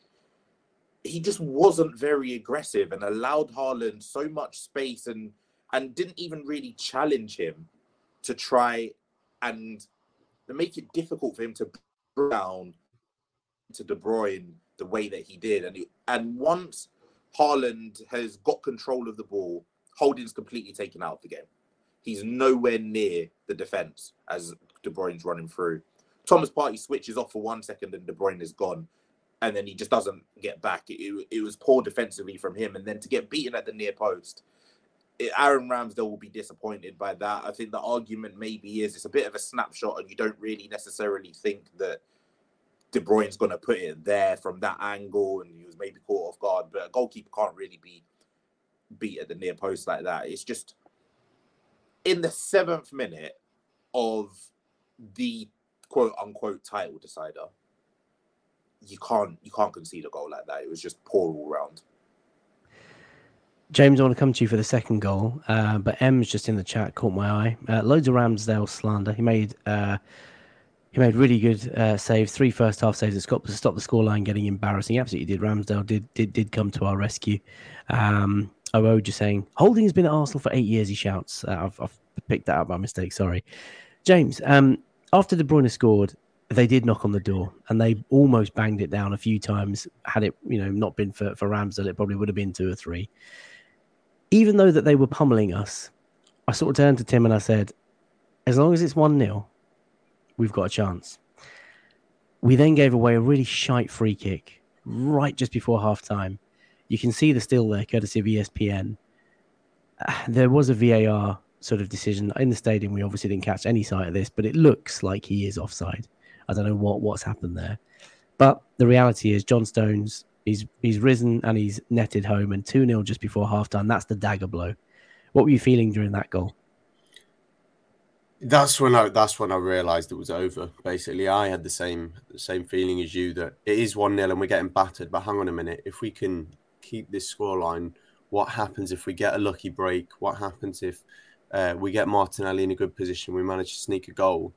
he just wasn't very aggressive and allowed Haaland so much space and and didn't even really challenge him to try and make it difficult for him to down to De Bruyne the way that he did. And and once Haaland has got control of the ball, Holding's completely taken out of the game. He's nowhere near the defense as De Bruyne's running through. Thomas Partey switches off for one second and De Bruyne is gone. And then he just doesn't get back. It, it was poor defensively from him. And then to get beaten at the near post, Aaron Ramsdale will be disappointed by that. I think the argument maybe is it's a bit of a snapshot, and you don't really necessarily think that De Bruyne's going to put it there from that angle, and he was maybe caught off guard. But a goalkeeper can't really be beat at the near post like that. It's just in the seventh minute of the quote unquote title decider, you can't you can't concede a goal like that. It was just poor all round. James, I want to come to you for the second goal, uh, but M's just in the chat caught my eye. Uh, loads of Ramsdale slander. He made uh, he made really good uh, saves, three first half saves that stopped, stop the scoreline getting embarrassing. Absolutely did. Ramsdale did did did come to our rescue. Um, OO just saying Holding has been at Arsenal for eight years. He shouts. Uh, I've, I've picked that up by mistake. Sorry, James. Um, after De Bruyne scored, they did knock on the door and they almost banged it down a few times. Had it, you know, not been for for Ramsdale, it probably would have been two or three even though that they were pummeling us, I sort of turned to Tim and I said, as long as it's 1 0, we've got a chance. We then gave away a really shite free kick right just before half time. You can see the still there, courtesy of ESPN. Ah, there was a VAR sort of decision in the stadium. We obviously didn't catch any sight of this, but it looks like he is offside. I don't know what, what's happened there. But the reality is, John Stones He's he's risen and he's netted home and 2 0 just before halftime. That's the dagger blow. What were you feeling during that goal? That's when I that's when I realised it was over. Basically, I had the same the same feeling as you that it is one 0 and we're getting battered. But hang on a minute, if we can keep this scoreline, what happens if we get a lucky break? What happens if uh, we get Martinelli in a good position? We manage to sneak a goal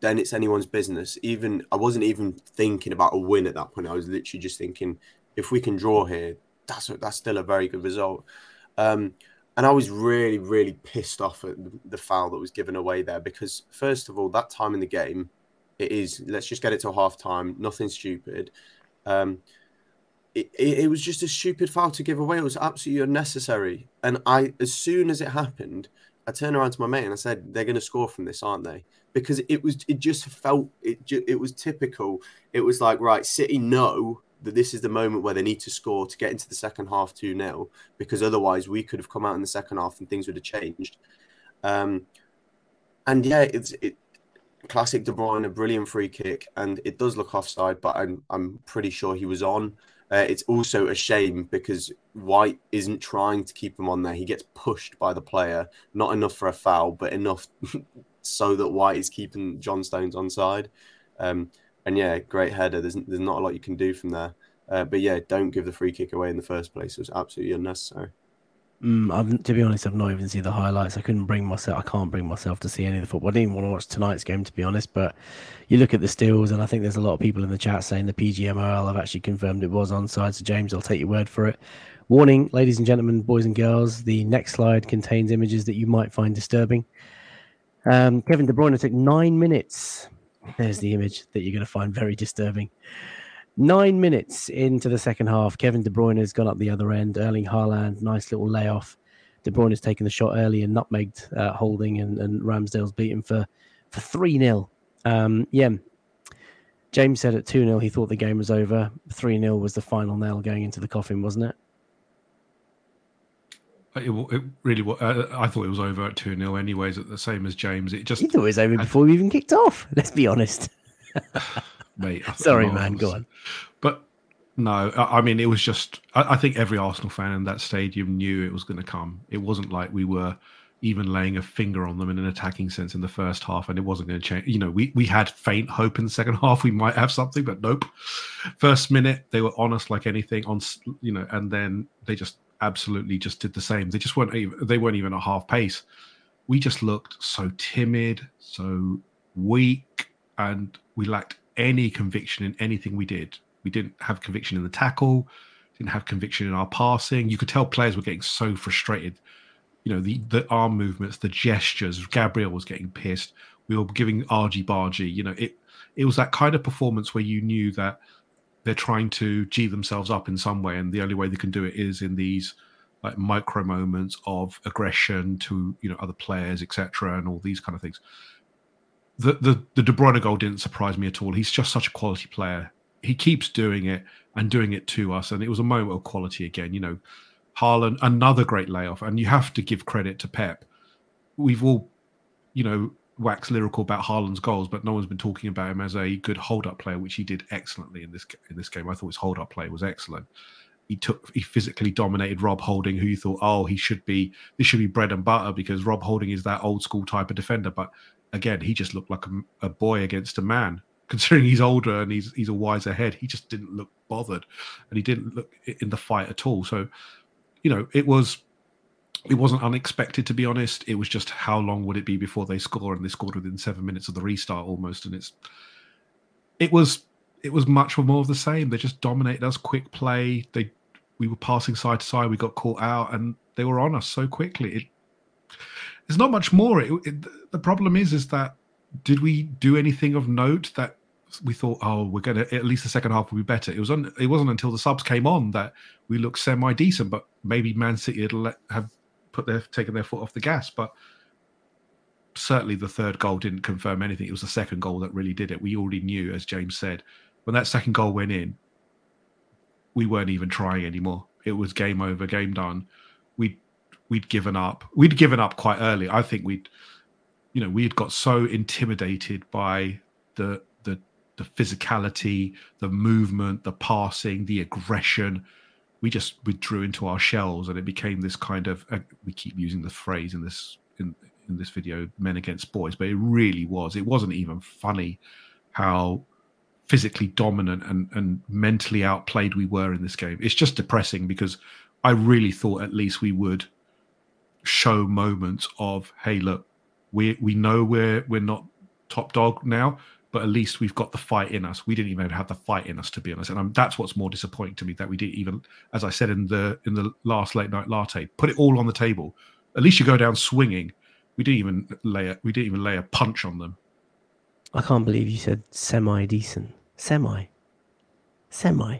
then it's anyone's business. Even I wasn't even thinking about a win at that point. I was literally just thinking, if we can draw here, that's that's still a very good result. Um, and I was really, really pissed off at the foul that was given away there because, first of all, that time in the game, it is let's just get it to half time, nothing stupid. Um, it, it, was just a stupid foul to give away. It was absolutely unnecessary. And I, as soon as it happened, I turned around to my mate and I said, "They're going to score from this, aren't they?" Because it was, it just felt, it, it was typical. It was like, right, City know that this is the moment where they need to score to get into the second half 2 0, because otherwise we could have come out in the second half and things would have changed. Um, and yeah, it's it, classic De Bruyne, a brilliant free kick, and it does look offside, but I'm I'm pretty sure he was on. Uh, it's also a shame because White isn't trying to keep him on there. He gets pushed by the player, not enough for a foul, but enough (laughs) so that White is keeping John Stones on side. Um, and yeah, great header. There's there's not a lot you can do from there. Uh, but yeah, don't give the free kick away in the first place. It was absolutely unnecessary. Mm, to be honest, I've not even seen the highlights. I couldn't bring myself. I can't bring myself to see any of the football. I didn't even want to watch tonight's game, to be honest. But you look at the stills, and I think there's a lot of people in the chat saying the PGMOL have actually confirmed it was onside. So James, I'll take your word for it. Warning, ladies and gentlemen, boys and girls, the next slide contains images that you might find disturbing. Um, Kevin De Bruyne took nine minutes. There's the image that you're going to find very disturbing. Nine minutes into the second half, Kevin De Bruyne has gone up the other end. Erling Haaland, nice little layoff. De Bruyne has taken the shot early and nutmegged uh, Holding, and, and Ramsdale's beaten for for three 0 um, Yeah, James said at two 0 he thought the game was over. Three 0 was the final nail going into the coffin, wasn't it? It, it really was. Uh, I thought it was over at 2 0 anyways, at the same as James. It just. You thought it was over before we even kicked off. (laughs) Let's be honest. (laughs) Mate, (laughs) sorry, man. Go on. But no, I, I mean, it was just. I, I, think every Arsenal fan in that stadium knew it was going to come. It wasn't like we were even laying a finger on them in an attacking sense in the first half, and it wasn't going to change. You know, we we had faint hope in the second (laughs) half we might have something, but nope. First minute they were honest like anything on, you know, and then they just absolutely just did the same. They just weren't even, they weren't even a half pace. We just looked so timid, so weak, and we lacked any conviction in anything we did. We didn't have conviction in the tackle, didn't have conviction in our passing. You could tell players were getting so frustrated. You know, the the arm movements, the gestures. Gabriel was getting pissed. We were giving argy bargy. You know, it it was that kind of performance where you knew that they're trying to g themselves up in some way, and the only way they can do it is in these like micro moments of aggression to you know other players, etc., and all these kind of things. The the the De Bruyne goal didn't surprise me at all. He's just such a quality player. He keeps doing it and doing it to us, and it was a moment of quality again. You know, Haaland, another great layoff, and you have to give credit to Pep. We've all, you know, wax lyrical about Haaland's goals, but no one's been talking about him as a good hold-up player, which he did excellently in this in this game. I thought his hold-up play was excellent. He took he physically dominated Rob Holding, who you thought, oh, he should be this should be bread and butter because Rob Holding is that old school type of defender. But again, he just looked like a, a boy against a man. (laughs) Considering he's older and he's he's a wiser head, he just didn't look bothered, and he didn't look in the fight at all. So, you know, it was it wasn't unexpected to be honest. It was just how long would it be before they score, and they scored within seven minutes of the restart almost. And it's it was it was much more of the same. They just dominated us, quick play. They we were passing side to side. We got caught out, and they were on us so quickly. It, there's not much more. It, it, the problem is, is that did we do anything of note that we thought, oh, we're gonna at least the second half will be better. It was un, it wasn't until the subs came on that we looked semi decent, but maybe Man City had let, have put their taken their foot off the gas. But certainly the third goal didn't confirm anything. It was the second goal that really did it. We already knew, as James said, when that second goal went in, we weren't even trying anymore. It was game over, game done. We'd we'd given up. We'd given up quite early. I think we'd, you know, we had got so intimidated by the the the physicality, the movement, the passing, the aggression we just withdrew into our shells and it became this kind of uh, we keep using the phrase in this in, in this video men against boys but it really was it wasn't even funny how physically dominant and, and mentally outplayed we were in this game it's just depressing because i really thought at least we would show moments of hey look we we know we're we're not top dog now but at least we've got the fight in us. We didn't even have the fight in us, to be honest, and I'm, that's what's more disappointing to me that we didn't even, as I said in the in the last late night latte, put it all on the table. At least you go down swinging. We didn't even lay a, we didn't even lay a punch on them. I can't believe you said semi decent, semi, semi.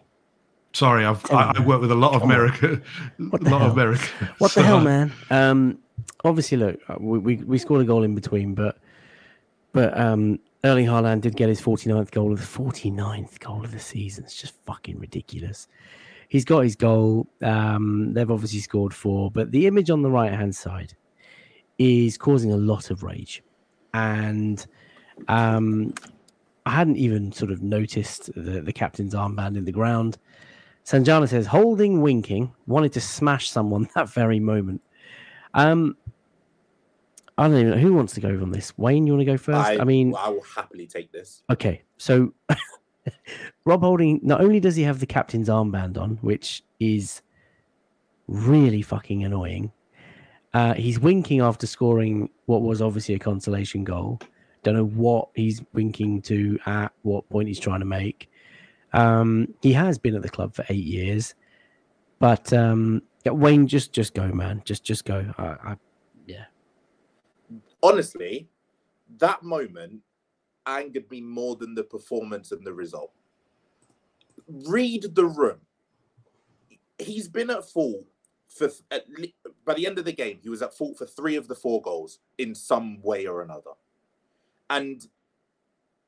Sorry, I've I, I work with a lot of America, (laughs) a lot hell? of America. What so. the hell, man? Um, obviously, look, we, we we scored a goal in between, but but um, Erling Haaland did get his 49th goal of the 49th goal of the season. It's just fucking ridiculous. He's got his goal. Um, they've obviously scored four, but the image on the right hand side is causing a lot of rage. And um, I hadn't even sort of noticed the, the captain's armband in the ground. Sanjana says, holding, winking, wanted to smash someone (laughs) that very moment. Um, I don't even know who wants to go on this. Wayne, you want to go first? I, I mean, I will happily take this. Okay, so (laughs) Rob Holding not only does he have the captain's armband on, which is really fucking annoying. Uh, he's winking after scoring what was obviously a consolation goal. Don't know what he's winking to at what point he's trying to make. Um, he has been at the club for eight years. But um, yeah, Wayne, just just go, man. Just just go. I, I, yeah. Honestly, that moment angered me more than the performance and the result. Read the room. He's been at fault for at by the end of the game. He was at fault for three of the four goals in some way or another, and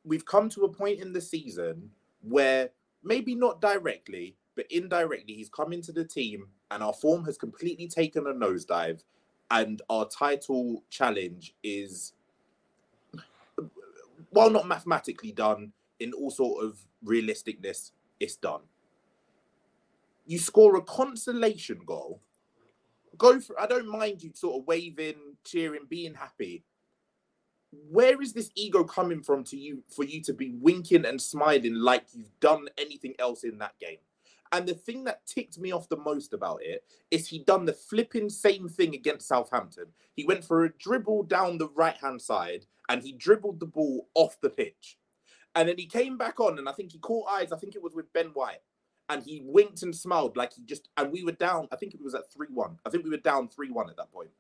we've come to a point in the season where maybe not directly, but indirectly, he's come into the team and our form has completely taken a nosedive, and our title challenge is, while not mathematically done, in all sort of realisticness, it's done. You score a consolation goal. Go for I don't mind you sort of waving, cheering, being happy. Where is this ego coming from to you for you to be winking and smiling like you've done anything else in that game? And the thing that ticked me off the most about it is he done the flipping same thing against Southampton. He went for a dribble down the right hand side and he dribbled the ball off the pitch. And then he came back on and I think he caught eyes. I think it was with Ben White. And he winked and smiled like he just, and we were down. I think it was at 3 1. I think we were down 3 1 at that point.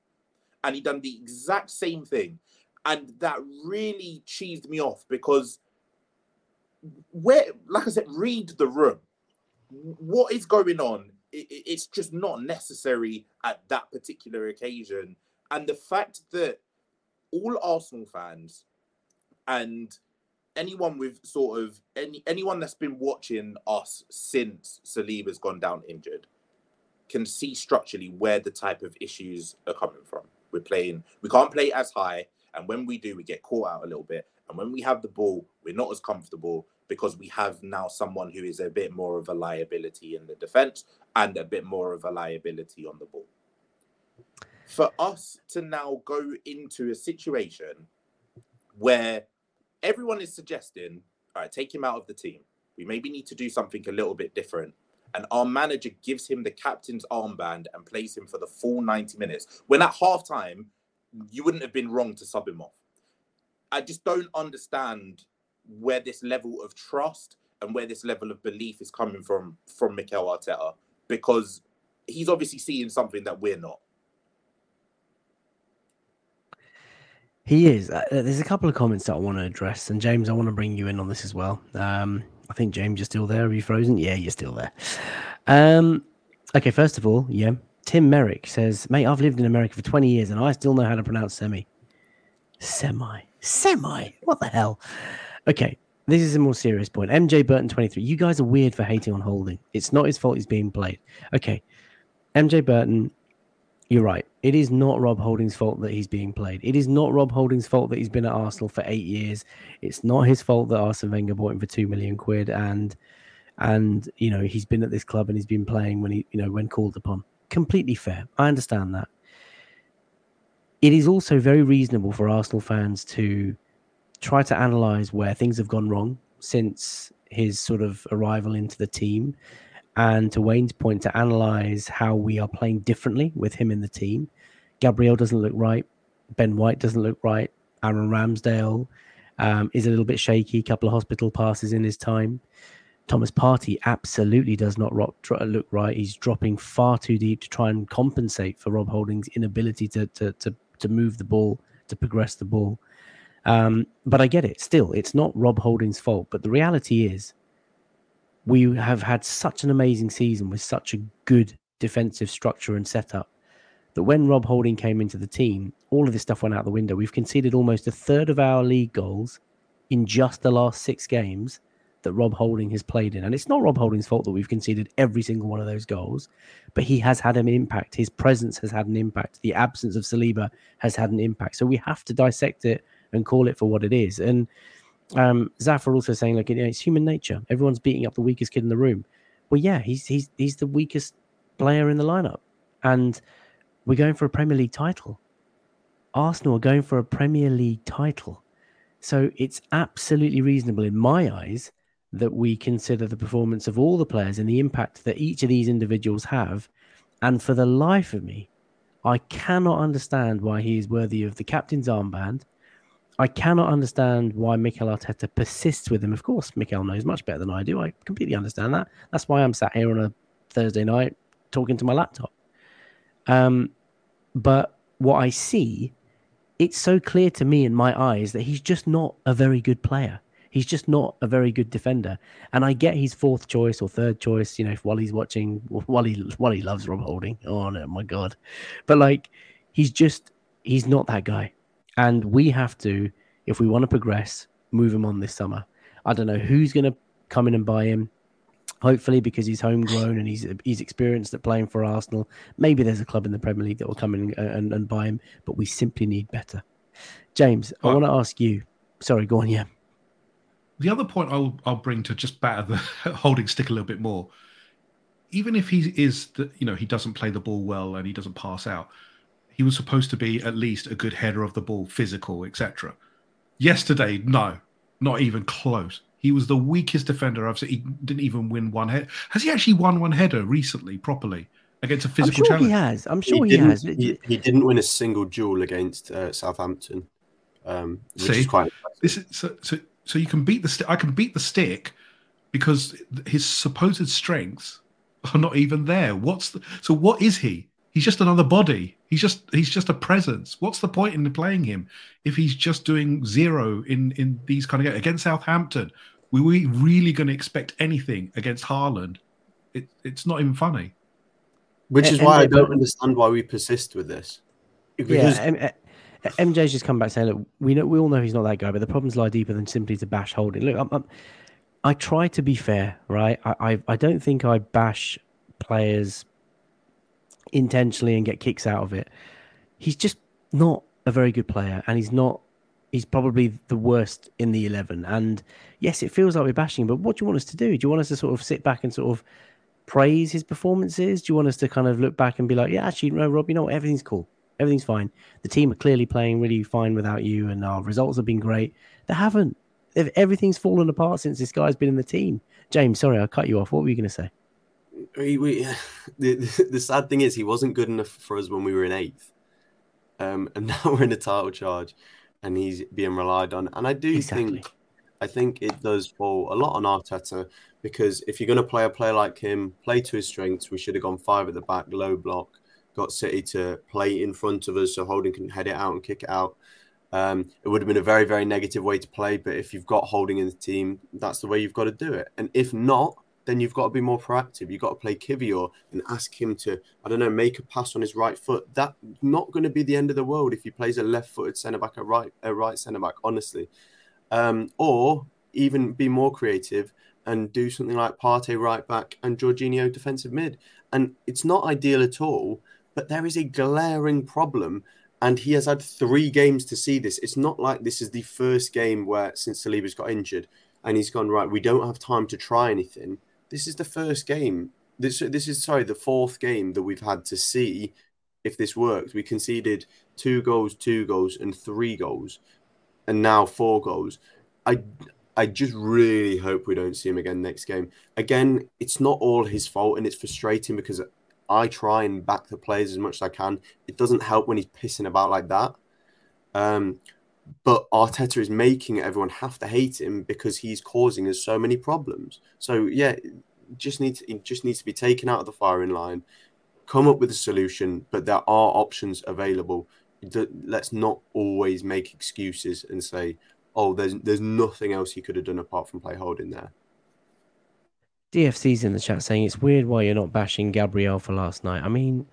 And he done the exact same thing. And that really cheesed me off because where, like I said, read the room. What is going on? It, it's just not necessary at that particular occasion. And the fact that all arsenal fans and anyone with sort of any anyone that's been watching us since saliba's gone down injured can see structurally where the type of issues are coming from. We're playing we can't play as high and when we do we get caught out a little bit and when we have the ball we're not as comfortable because we have now someone who is a bit more of a liability in the defense and a bit more of a liability on the ball. For us to now go into a situation where everyone is suggesting, all right, take him out of the team. We maybe need to do something a little bit different. And our manager gives him the captain's armband and plays him for the full 90 minutes. When at halftime, you wouldn't have been wrong to sub him off. I just don't understand where this level of trust and where this level of belief is coming from from Mikel Arteta because he's obviously seeing something that we're not. He is. Uh, there's a couple of comments that I want to address, and James, I want to bring you in on this as well. Um, I think James, you're still there. Are you frozen? Yeah, you're still there. Um, okay, first of all, yeah, Tim Merrick says, "Mate, I've lived in America for 20 years, and I still know how to pronounce semi. Semi, semi. What the hell? Okay, this is a more serious point. MJ Burton 23. You guys are weird for hating on Holding. It's not his fault he's being played. Okay. MJ Burton, you're right. It is not Rob Holding's fault that he's being played. It is not Rob Holding's fault that he's been at Arsenal for eight years. It's not his fault that Arsene Wenger bought him for two million quid and and you know he's been at this club and he's been playing when he you know when called upon. Completely fair. I understand that. It is also very reasonable for Arsenal fans to try to analyze where things have gone wrong since his sort of arrival into the team and to Wayne's point to analyze how we are playing differently with him in the team. Gabriel doesn't look right. Ben White doesn't look right. Aaron Ramsdale um, is a little bit shaky. A couple of hospital passes in his time. Thomas Partey absolutely does not rock, look right. He's dropping far too deep to try and compensate for Rob Holding's inability to to to, to move the ball, to progress the ball. Um, but I get it. Still, it's not Rob Holding's fault. But the reality is, we have had such an amazing season with such a good defensive structure and setup that when Rob Holding came into the team, all of this stuff went out the window. We've conceded almost a third of our league goals in just the last six games that Rob Holding has played in. And it's not Rob Holding's fault that we've conceded every single one of those goals, but he has had an impact. His presence has had an impact. The absence of Saliba has had an impact. So we have to dissect it and call it for what it is. And um, Zafar also saying like you know, it's human nature. Everyone's beating up the weakest kid in the room. Well, yeah, he's he's he's the weakest player in the lineup, and we're going for a Premier League title. Arsenal are going for a Premier League title, so it's absolutely reasonable in my eyes that we consider the performance of all the players and the impact that each of these individuals have. And for the life of me, I cannot understand why he is worthy of the captain's armband I cannot understand why Mikel Arteta persists with him. Of course, Mikel knows much better than I do. I completely understand that. That's why I'm sat here on a Thursday night talking to my laptop. Um, but what I see, it's so clear to me in my eyes that he's just not a very good player. He's just not a very good defender. And I get his fourth choice or third choice, you know, while he's watching, while he while he loves Rob Holding. Oh no, my god! But like, he's just he's not that guy. And we have to, if we want to progress, move him on this summer. I don't know who's going to come in and buy him. Hopefully, because he's homegrown and he's he's experienced at playing for Arsenal. Maybe there's a club in the Premier League that will come in and, and, and buy him, but we simply need better. James, I want to ask you. Sorry, go on. Yeah. The other point I'll I'll bring to just batter the (laughs) holding stick a little bit more. Even if he is, the, you know, he doesn't play the ball well and he doesn't pass out, he was supposed to be at least a good header of the ball, physical, etc. Yesterday, no, not even close. He was the weakest defender I've seen. He didn't even win one head. Has he actually won one header recently, properly, against a physical I'm sure challenge? he has. I'm sure he, he, has. He, he didn't win a single duel against uh, Southampton, um, which See? is quite. This is so, so so you can beat the stick. I can beat the stick because his supposed strengths are not even there. What's the, so? What is he? He's just another body. He's just he's just a presence. What's the point in playing him if he's just doing zero in in these kind of games against Southampton? Were we really going to expect anything against Haaland? It, it's not even funny. Which is And- why I don't understand why we persist with this. Because yeah, M- M- MJ's just come back saying, "Look, we know we all know he's not that guy, but the problems lie deeper than simply to bash holding." Look, I'm, I'm, I try to be fair, right? I, I I don't think I bash players intentionally and get kicks out of it. He's just not a very good player, and he's not. He's probably the worst in the eleven. And yes, it feels like we're bashing, but what do you want us to do? Do you want us to sort of sit back and sort of praise his performances? Do you want us to kind of look back and be like, yeah, actually, no, Rob, you know what? Everything's cool. Everything's fine. The team are clearly playing really fine without you, and our results have been great. They haven't. They've- Everything's fallen apart since this guy's been in the team. James, sorry, I cut you off. What were you going to say? we, we the, (laughs) the, the sad thing is he wasn't good enough for us when we were in eighth, um, and (laughs) now we're in a title charge, and he's being relied on. And I do Exactly. think, I think it does fall a lot on Arteta because if you're going to play a player like him, play to his strengths. We should have gone five at the back, low block, got City to play in front of us so Holding can head it out and kick it out. Um, it would have been a very, very negative way to play. But if you've got Holding in the team, that's the way you've got to do it. And if not, then you've got to be more proactive. You've got to play Kiwior and ask him to, I don't know, make a pass on his right foot. That's not going to be the end of the world if he plays a left-footed centre back, a right, a right centre back. Honestly, um, or even be more creative and do something like Partey right back and Jorginho defensive mid. And it's not ideal at all, but there is a glaring problem. And he has had three games to see this. It's not like this is the first game where since Saliba's got injured and he's gone right. We don't have time to try anything. This is the first game. This this is sorry the fourth game that we've had to see if this works. We conceded two goals, two goals, and three goals, and now four goals. I I just really hope we don't see him again next game. Again, it's not all his fault, and it's frustrating because I try and back the players as much as I can. It doesn't help when he's pissing about like that. Um, but Arteta is making everyone have to hate him because he's causing us so many problems. So yeah, just needs it just needs to be taken out of the firing line, come up with a solution. But there are options available. Let's not always make excuses and say, "Oh, there's there's nothing else he could have done apart from play holding there." DFC's in the chat saying it's weird why you're not bashing Gabriel for last night. I mean,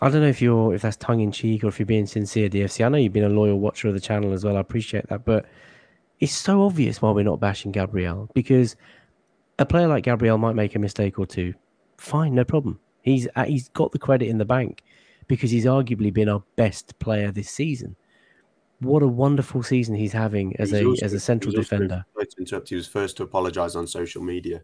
I don't know if you're if that's tongue in cheek or if you're being sincere, DFC. I know you've been a loyal watcher of the channel as well. I appreciate that, but it's so obvious why we're not bashing Gabriel because a player like Gabriel might make a mistake or two. Fine, no problem. He's uh, he's got the credit in the bank because he's arguably been our best player this season. What a wonderful season he's having as He's a as a central he was also- defender. sorry to interrupt, he was first to apologise on social media,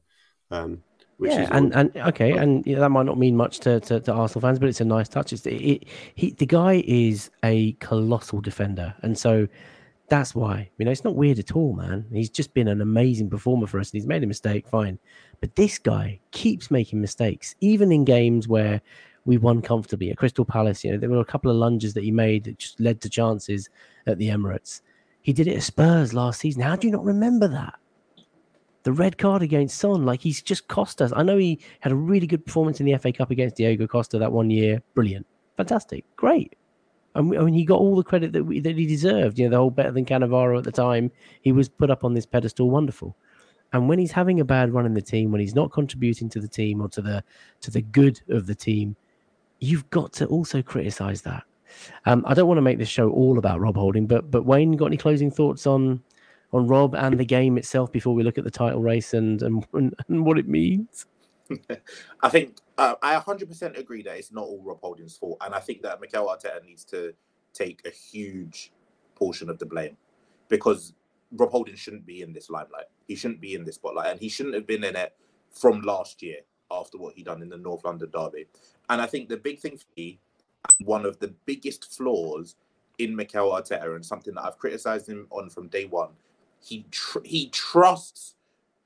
um, which yeah, is and, and okay, and yeah, that might not mean much to, to, to Arsenal fans, but it's a nice touch. It's, it, it, he, the guy is a colossal defender, and so that's why you know it's not weird at all, man. He's just been an amazing performer for us, and he's made a mistake, fine, but this guy keeps making mistakes, even in games where we won comfortably at Crystal Palace. You know, there were a couple of lunges that he made that just led to chances at the Emirates. He did it at Spurs last season. How do you not remember that? The red card against Son, like he's just cost us. I know he had a really good performance in the FA Cup against Diego Costa that one year. Brilliant, fantastic, great. I mean, he got all the credit that we, that he deserved. You know, the whole better than Cannavaro at the time. He was put up on this pedestal, wonderful. And when he's having a bad run in the team, when he's not contributing to the team or to the to the good of the team, you've got to also criticize that. Um, I don't want to make this show all about Rob Holding, but but Wayne, got any closing thoughts on on Rob and the game itself before we look at the title race and and, and what it means? (laughs) I think uh, I 100% agree that it's not all Rob Holding's fault, and I think that Mikel Arteta needs to take a huge portion of the blame because Rob Holding shouldn't be in this limelight. He shouldn't be in this spotlight, and he shouldn't have been in it from last year after what he done in the North London derby. And I think the big thing for me, one of the biggest flaws in Mikel Arteta, and something that I've criticised him on from day one, he tr- he trusts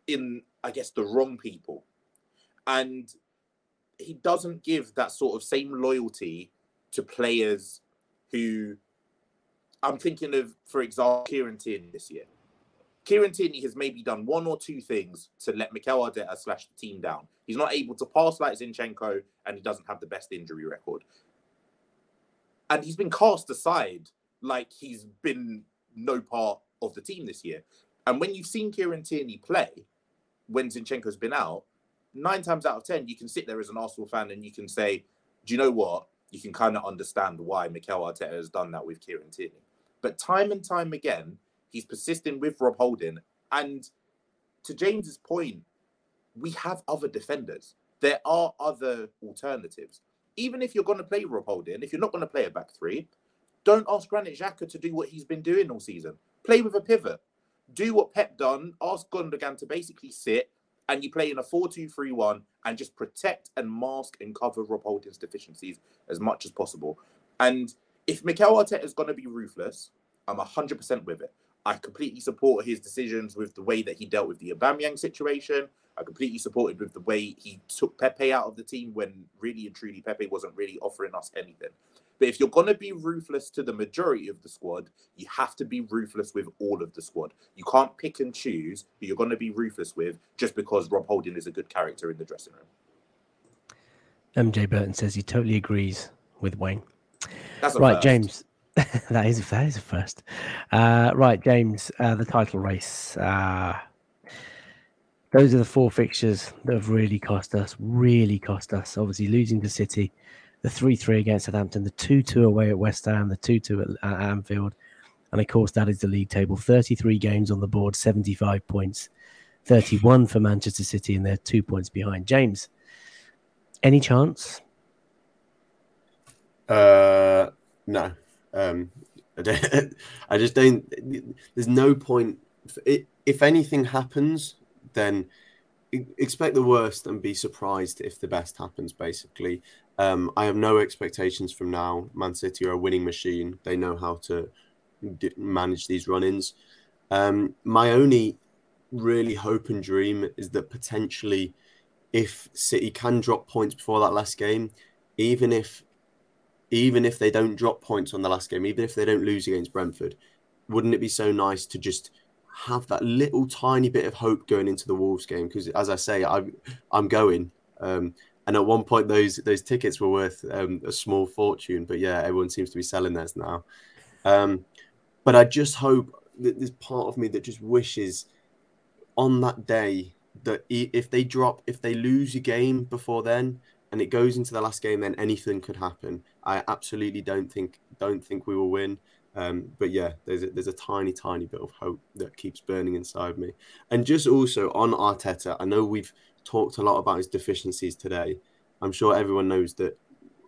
in I guess the wrong people, and he doesn't give that sort of same loyalty to players who I'm thinking of, for example, Kieran Tierney this year. Kieran Tierney has maybe done one or two things to let Mikel Arteta slash the team down. He's not able to pass like Zinchenko, and he doesn't have the best injury record. And he's been cast aside like he's been no part of the team this year. And when you've seen Kieran Tierney play, when Zinchenko's been out, nine times out of ten, you can sit there as an Arsenal fan and you can say, "Do you know what? You can kind of understand why Mikel Arteta has done that with Kieran Tierney." But time and time again, he's persisting with Rob Holding. And to James's point, we have other defenders. There are other alternatives. Even if you're going to play Rob Holding, if you're not going to play a back three, don't ask Granit Xhaka to do what he's been doing all season. Play with a pivot. Do what Pep done. Ask Gundogan to basically sit and you play in a 4-2-3-1 and just protect and mask and cover Rob Holding's deficiencies as much as possible. And if Mikel Arteta is going to be ruthless, I'm 100% with it. I completely support his decisions with the way that he dealt with the Aubameyang situation. I completely supported with the way he took Pepe out of the team when really and truly Pepe wasn't really offering us anything. But if you're going to be ruthless to the majority of the squad, you have to be ruthless with all of the squad. You can't pick and choose who you're going to be ruthless with just because Rob Holding is a good character in the dressing room. MJ Burton says he totally agrees with Wayne. right, first. James. (laughs) that is that is a first. Uh, right, James. Uh, the title race. Uh, those are the four fixtures that have really cost us. Really cost us. Obviously, losing to City, the three-three against Southampton, the two-two away at West Ham, the two-two at, at Anfield, and of course that is the league table. Thirty-three games on the board, seventy-five points, thirty-one for Manchester City, and they're two points behind. James, any chance? Uh, no. Um, I, don't, (laughs) I just don't. There's no point. If anything happens, then expect the worst and be surprised if the best happens. Basically, um, I have no expectations from now. Man City are a winning machine. They know how to d- manage these run-ins. Um, my only really hope and dream is that potentially, if City can drop points before that last game, even if even if they don't drop points on the last game, even if they don't lose against Brentford, wouldn't it be so nice to just have that little tiny bit of hope going into the Wolves game? Because as I say, I'm I'm going. Um, and at one point, those those tickets were worth um, a small fortune. But yeah, everyone seems to be selling theirs now. Um, but I just hope that there's part of me that just wishes on that day that if they drop, if they lose a game before then, and it goes into the last game, then anything could happen. I absolutely don't think don't think we will win. Um, but yeah, there's a, there's a tiny, tiny bit of hope that keeps burning inside me. And just also on Arteta, I know we've talked a lot about his deficiencies today. I'm sure everyone knows that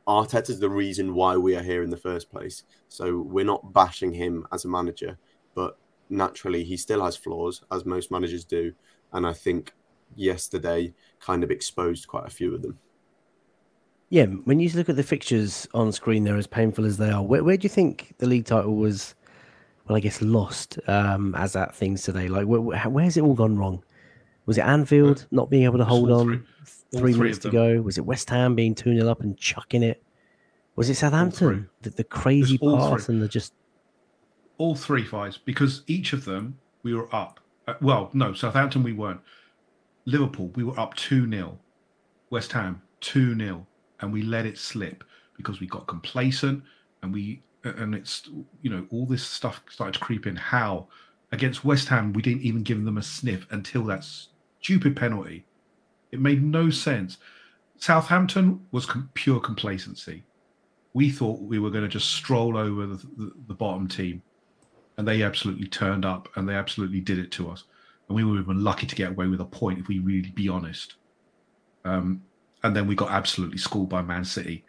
Arteta is the reason why we are here in the first place. So we're not bashing him as a manager, but naturally he still has flaws, as most managers do. And I think yesterday kind of exposed quite a few of them. Yeah, when you look at the fixtures on screen, they're as painful as they are. Where, where do you think the league title was? Well, I guess lost um, as at things today. Like, where, where's it all gone wrong? Was it Anfield not being able to hold on? Three, three minutes to go. Was it West Ham being two 0 up and chucking it? Was it Southampton? The, the, crazy pass and the just all three fights because each of them we were up. Uh, well, no, Southampton we weren't. Liverpool, we were up 2 0. West Ham, 2 0. And we let it slip because we got complacent and we, and it's, you know, all this stuff started to creep in. How? Against West Ham, we didn't even give them a sniff until that stupid penalty. It made no sense. Southampton was com- pure complacency. We thought we were going to just stroll over the, the, the bottom team, and they absolutely turned up and they absolutely did it to us and we were even lucky to get away with a point if we really be honest. Um, and then we got absolutely schooled by Man City.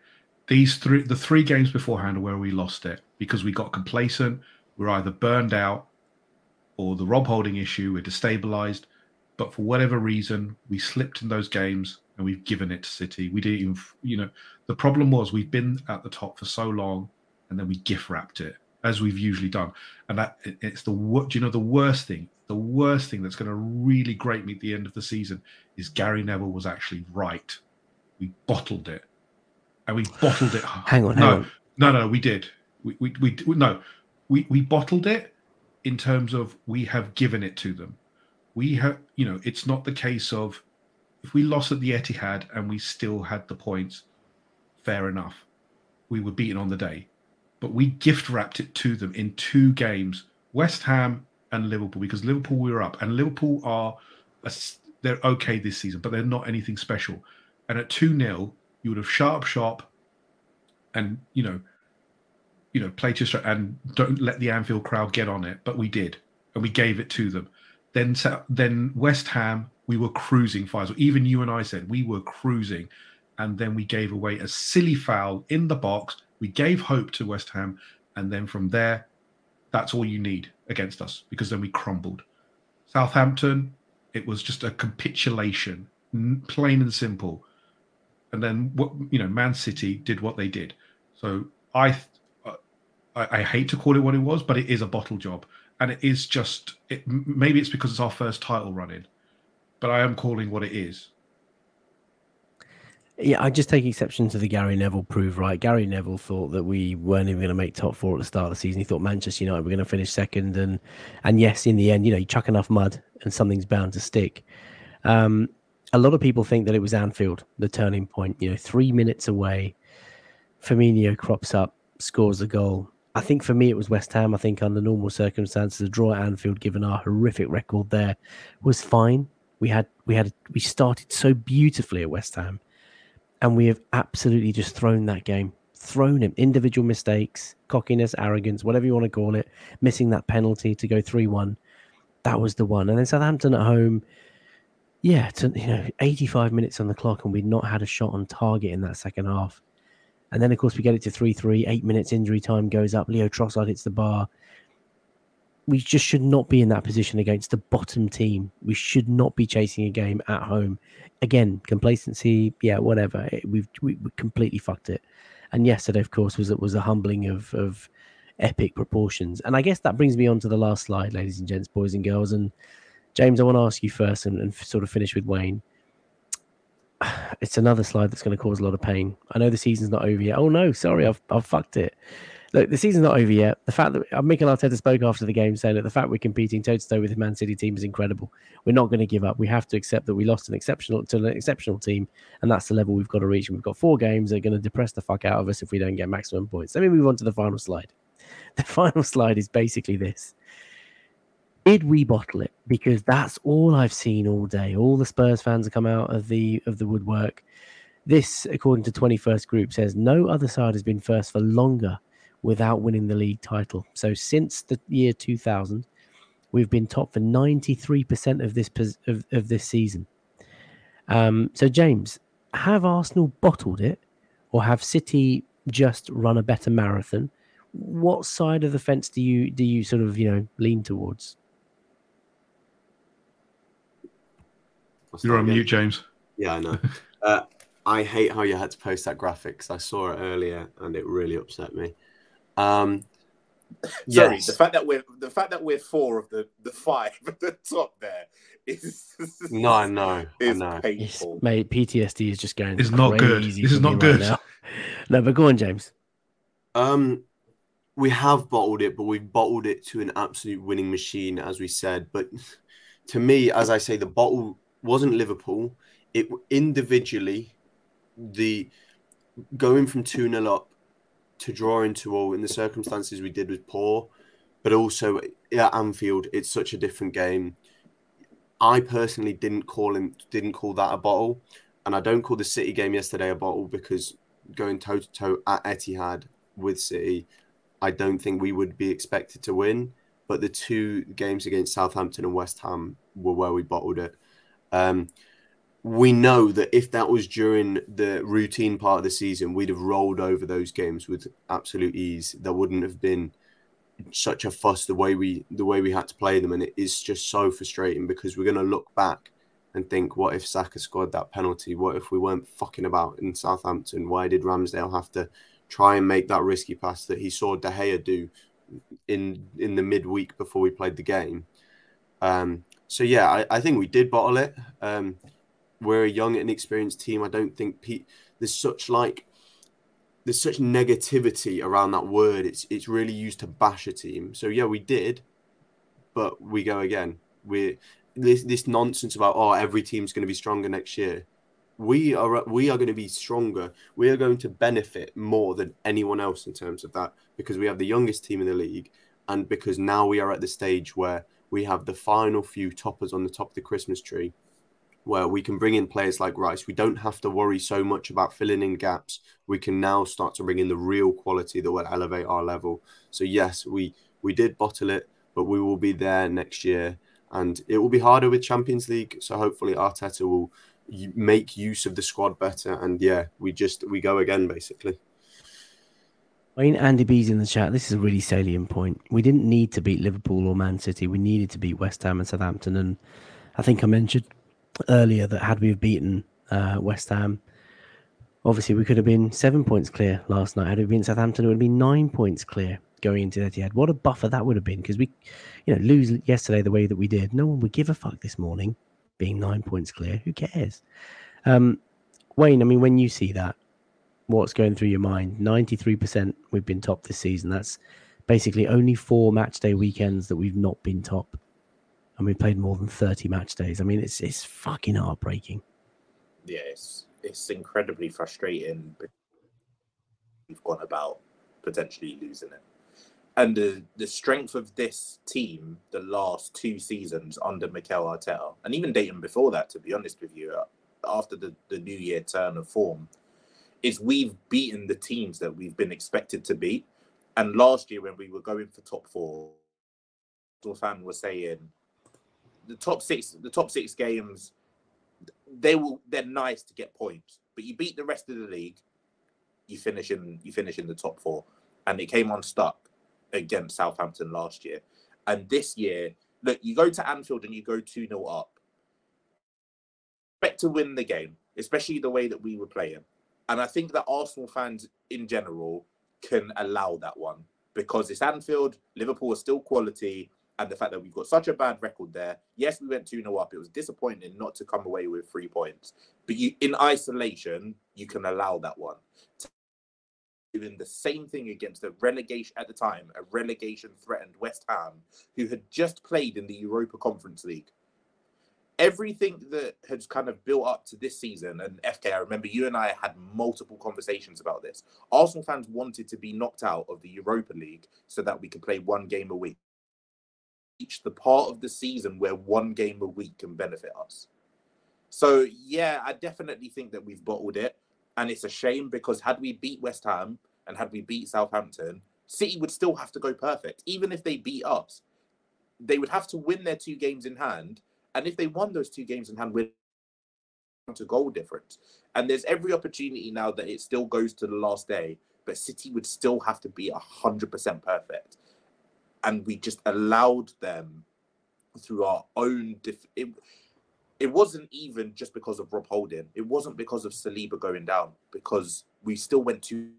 These three, the three games beforehand, where we lost it because we got complacent. We're either burned out, or the Rob Holding issue. We're destabilized, but for whatever reason, we slipped in those games and we've given it to City. We didn't even, you know, the problem was we've been at the top for so long, and then we gift wrapped it as we've usually done. And that it's the do you know the worst thing the worst thing that's going to really grate me at the end of the season is Gary Neville was actually right. We bottled it, and we bottled it. Hang on, no, hang on. no, no, we did. We, we, we, no, we, we bottled it in terms of we have given it to them. We have, you know, it's not the case of if we lost at the Etihad and we still had the points, fair enough. We were beaten on the day, but we gift wrapped it to them in two games. West Ham and Liverpool because Liverpool we were up and Liverpool are they're okay this season, but they're not anything special. And at two 0 you would have sharp shop, and you know, you know, play to and don't let the Anfield crowd get on it. But we did, and we gave it to them. Then then West Ham we were cruising Faisal. Even you and I said we were cruising, and then we gave away a silly foul in the box. We gave hope to West Ham, and then from there, that's all you need against us because then we crumbled. Southampton, it was just a capitulation, plain and simple. And then what you know, Man City did what they did. So I, I, I hate to call it what it was, but it is a bottle job, and it is just it. Maybe it's because it's our first title run in, but I am calling what it is. Yeah, I just take exception to the Gary Neville prove right. Gary Neville thought that we weren't even going to make top four at the start of the season. He thought Manchester United were going to finish second, and and yes, in the end, you know, you chuck enough mud and something's bound to stick. Um, a lot of people think that it was Anfield, the turning point. You know, three minutes away, Firmino crops up, scores a goal. I think for me it was West Ham. I think under normal circumstances, a draw at Anfield, given our horrific record there, was fine. We had we had we started so beautifully at West Ham and we have absolutely just thrown that game, thrown him. Individual mistakes, cockiness, arrogance, whatever you want to call it, missing that penalty to go 3 1. That was the one. And then Southampton at home, yeah, to, you know, 85 minutes on the clock, and we'd not had a shot on target in that second half. And then, of course, we get it to 3 3, eight minutes injury time goes up. Leo Trossard hits the bar we just should not be in that position against the bottom team. We should not be chasing a game at home. Again, complacency, yeah, whatever. We've we, we completely fucked it. And yesterday, of course, was was a humbling of of epic proportions. And I guess that brings me on to the last slide, ladies and gents, boys and girls. And James, I want to ask you first, and, and sort of finish with Wayne. (sighs) It's another slide that's going to cause a lot of pain. I know the season's not over yet. Oh no, sorry, I've I've fucked it look, the season's not over yet. The fact that uh, Mikel Arteta spoke after the game saying that the fact we're competing toe to toe with the Man City team is incredible. We're not going to give up. We have to accept that we lost an exceptional to an exceptional team, and that's the level we've got to reach. And we've got four games that are going to depress the fuck out of us if we don't get maximum points. Let me move on to the final slide. (laughs) The final slide is basically this. Did we bottle it? Because that's all I've seen all day. All the Spurs fans have come out of the of the woodwork. This, according to 21st Group, says no other side has been first for longer without winning the league title. So since the year 2000, we've been top for 93% of this of, of this season. Um, so James, have Arsenal bottled it, or have City just run a better marathon? What side of the fence do you do you sort of you know lean towards? You're on mute, James. Yeah, I know. (laughs) uh, I hate how you had to post that graphics. I saw it earlier and it really upset me. Um, Sorry, yes. the fact that we're the fact that we're four of the the five at the top there is no, I know, (laughs) is I know. painful. It's, mate, PTSD is just going. It's not good. This is not good. Right no, but go on, James. Um, we have bottled it, but we've bottled it to an absolute winning machine, as we said. But to me, as I say, the bottle wasn't Liverpool. It individually, the going from 2 0 up to drawing to all in the circumstances we did was poor, but also at Anfield, it's such a different game. I personally didn't call him, didn't call that a bottle, and I don't call the City game yesterday a bottle because going toe to toe at Etihad with City, I don't think we would be expected to win. But the two games against Southampton and West Ham were where we bottled it. Um, we know that if that was during the routine part of the season, we'd have rolled over those games with absolute ease. There wouldn't have been such a fuss the way we the way we had to play them, and it is just so frustrating because we're going to look back and think, what if Saka scored that penalty? What if we weren't fucking about in Southampton? Why did Ramsdale have to try and make that risky pass that he saw De Gea do in in the midweek before we played the game? Um, so yeah, I, I think we did bottle it. Um, we're a young and experienced team. I don't think Pete, there's such like there's such negativity around that word. It's it's really used to bash a team. So yeah, we did, but we go again. We this this nonsense about oh every team's going to be stronger next year. We are we are going to be stronger. We are going to benefit more than anyone else in terms of that because we have the youngest team in the league, and because now we are at the stage where we have the final few toppers on the top of the Christmas tree where we can bring in players like Rice. We don't have to worry so much about filling in gaps. We can now start to bring in the real quality that will elevate our level. So yes, we we did bottle it, but we will be there next year, and it will be harder with Champions League. So hopefully Arteta will make use of the squad better, and yeah, we just we go again basically. I mean, Andy B's in the chat. This is a really salient point. We didn't need to beat Liverpool or Man City. We needed to beat West Ham and Southampton. And I think I mentioned earlier that had we have beaten uh, West Ham, obviously we could have been seven points clear last night. Had we been Southampton, it would have been nine points clear going into Etihad. What a buffer that would have been because we, you know, lose yesterday the way that we did. No one would give a fuck this morning, being nine points clear. Who cares? Um, Wayne, I mean, when you see that, what's going through your mind? Ninety-three percent we've been top this season. That's basically only four match day weekends that we've not been top and we've played more than 30 match days. I mean, it's it's fucking heartbreaking. Yeah, it's it's incredibly frustrating. We've gone about potentially losing it, and the the strength of this team the last two seasons under Mikel Arteta, and even dating before that, to be honest with you, uh, after the the New Year turn of form, is we've beaten the teams that we've been expected to beat. And last year, when we were going for top four, fan was saying the top six, the top six games, they will they're nice to get points, but you beat the rest of the league, you finish in you finish in the top four, and it came unstuck against Southampton last year, and this year, look, you go to Anfield and you go two 0 up. Expect to win the game, especially the way that we were playing, and I think that Arsenal fans in general can allow that one because it's Anfield. Liverpool is still quality and the fact that we've got such a bad record there. Yes, we went 2 0 up. It was disappointing not to come away with three points. But you in isolation, you can allow that one. Doing the same thing against a relegation at the time, a relegation threatened West Ham, who had just played in the Europa Conference League. Everything that has kind of built up to this season, and FK, I remember you and I had multiple conversations about this. Arsenal fans wanted to be knocked out of the Europa League so that we could play one game a week reach the part of the season where one game a week can benefit us. So yeah, I definitely think that we've bottled it, and it's a shame because had we beat West Ham and had we beat Southampton, City would still have to go perfect. Even if they beat us, they would have to win their two games in hand, and if they won those two games in hand, we're to goal difference. And there's every opportunity now that it still goes to the last day, but City would still have to be hundred percent perfect and we just allowed them through our own. It, it wasn't even just because of Rob Holding. It wasn't because of Saliba going down because we still went to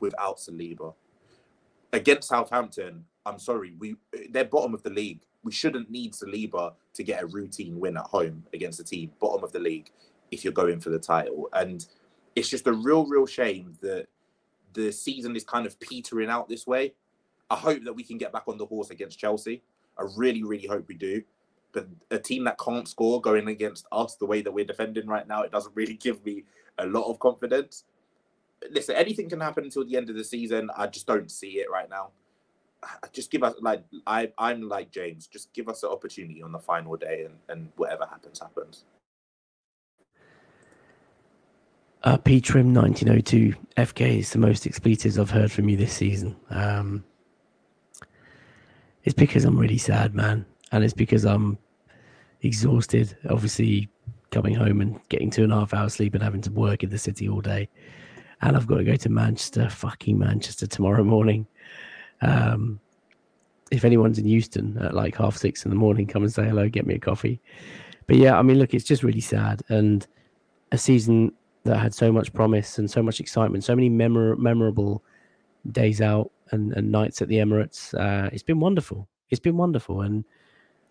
without Saliba against Southampton. I'm sorry, we they're bottom of the league. We shouldn't need Saliba to get a routine win at home against a team bottom of the league if you're going for the title. And it's just a real, real shame that the season is kind of petering out this way. I hope that we can get back on the horse against Chelsea. I really, really hope we do. but a team that can't score going against us the way that we're defending right now, it doesn't (laughs) really give me a lot of confidence. Listen, anything can happen until the end of the season. I just don't see it right now. (sighs) Just give us like I I'm like James. Just give us an opportunity on the final day, and and whatever happens happens. Uh, P Trim 1902 FK is the most expletives I've heard from you this season. Um, it's because I'm really sad, man, and it's because I'm exhausted. Obviously, coming home and getting two and a half hours sleep and having to work in the city all day, and I've got to go to Manchester, fucking Manchester tomorrow morning. Um, if anyone's in Euston at like half six in the morning, come and say hello, get me a coffee. But yeah, I mean, look, it's just really sad, and a season that had so much promise and so much excitement, so many memor- memorable days out and, and nights at the Emirates. Uh, it's been wonderful. It's been wonderful, and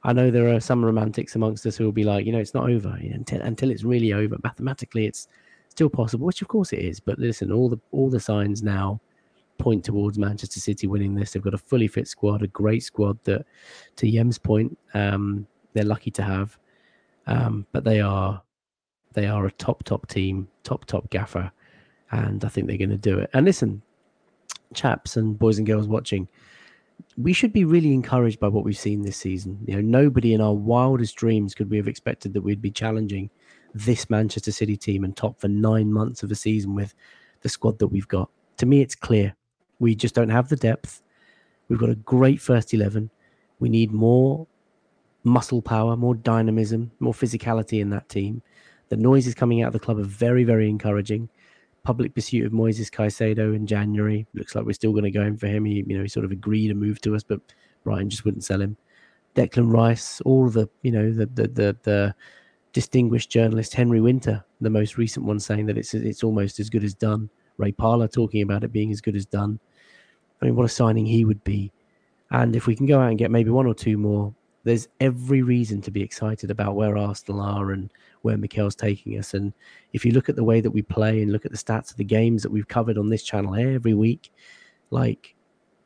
I know there are some romantics amongst us who will be like, you know, it's not over until until it's really over. Mathematically, it's still possible, which of course it is. But listen, all the all the signs now point towards Manchester City winning this. They've got a fully fit squad, a great squad that, to Yeam's point, um, they're lucky to have. Um, but they are they are a top top team, top top gaffer, and I think they're going to do it. And listen, chaps and boys and girls watching, we should be really encouraged by what we've seen this season. You know, nobody in our wildest dreams could we have expected that we'd be challenging this Manchester City team and top for nine months of a season with the squad that we've got. To me, it's clear we just don't have the depth. We've got a great first eleven. We need more muscle power, more dynamism, more physicality in that team. The noises coming out of the club are very, very encouraging. Public pursuit of Moises Caicedo in January looks like we're still going to go in for him. He, you know, he sort of agreed to move to us, but Brighton just wouldn't sell him. Declan Rice, all the, you know, the the the, the distinguished journalist Henry Winter, the most recent one, saying that it's it's almost as good as done. Ray Parlour talking about it being as good as done. I mean, what a signing he would be. And if we can go out and get maybe one or two more, there's every reason to be excited about where Arsenal are and where Mikel's taking us. And if you look at the way that we play and look at the stats of the games that we've covered on this channel every week, like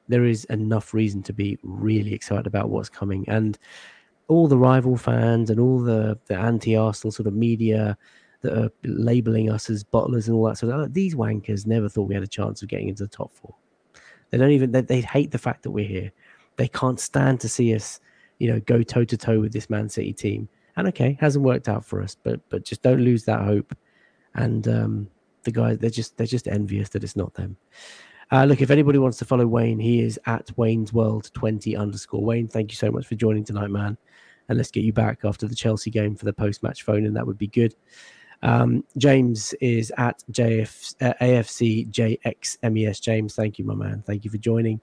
there is enough reason to be really excited about what's coming. And all the rival fans and all the, the anti-Arsenal sort of media that are labeling us as bottlers and all that sort of like, these wankers never thought we had a chance of getting into the top four. They don't even they, they hate the fact that we're here. They can't stand to see us, you know, go toe to toe with this Man City team. And okay, hasn't worked out for us, but but just don't lose that hope. And um, the guys, they're just they're just envious that it's not them. Uh, look, if anybody wants to follow Wayne, he is at Wayne's World 20 underscore. Wayne, thank you so much for joining tonight, man. And let's get you back after the Chelsea game for the post match phone, and that would be good. Um, James is at JF, uh, AFC JXMES. James, thank you, my man. Thank you for joining.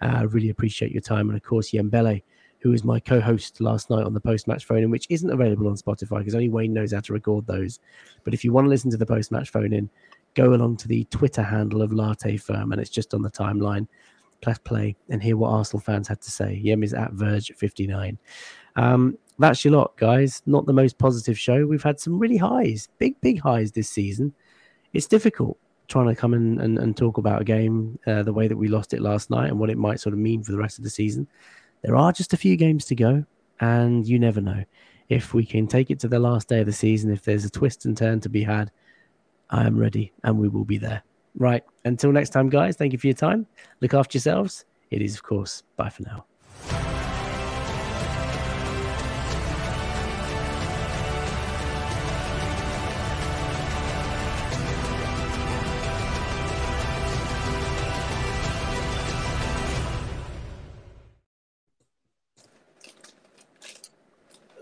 I uh, really appreciate your time. And of course, Yembele, who was my co-host last night on the post-match phone in, which isn't available on Spotify because only Wayne knows how to record those. But if you want to listen to the post-match phone in, go along to the Twitter handle of Latte Firm, and it's just on the timeline. Press play and hear what Arsenal fans had to say. Yeam is at Verge 59. Um, that's your lot, guys. Not the most positive show. We've had some really highs, big, big highs this season. It's difficult trying to come in and, and talk about a game uh, the way that we lost it last night and what it might sort of mean for the rest of the season. There are just a few games to go, and you never know. If we can take it to the last day of the season, if there's a twist and turn to be had, I am ready and we will be there. Right. Until next time, guys, thank you for your time. Look after yourselves. It is, of course, bye for now.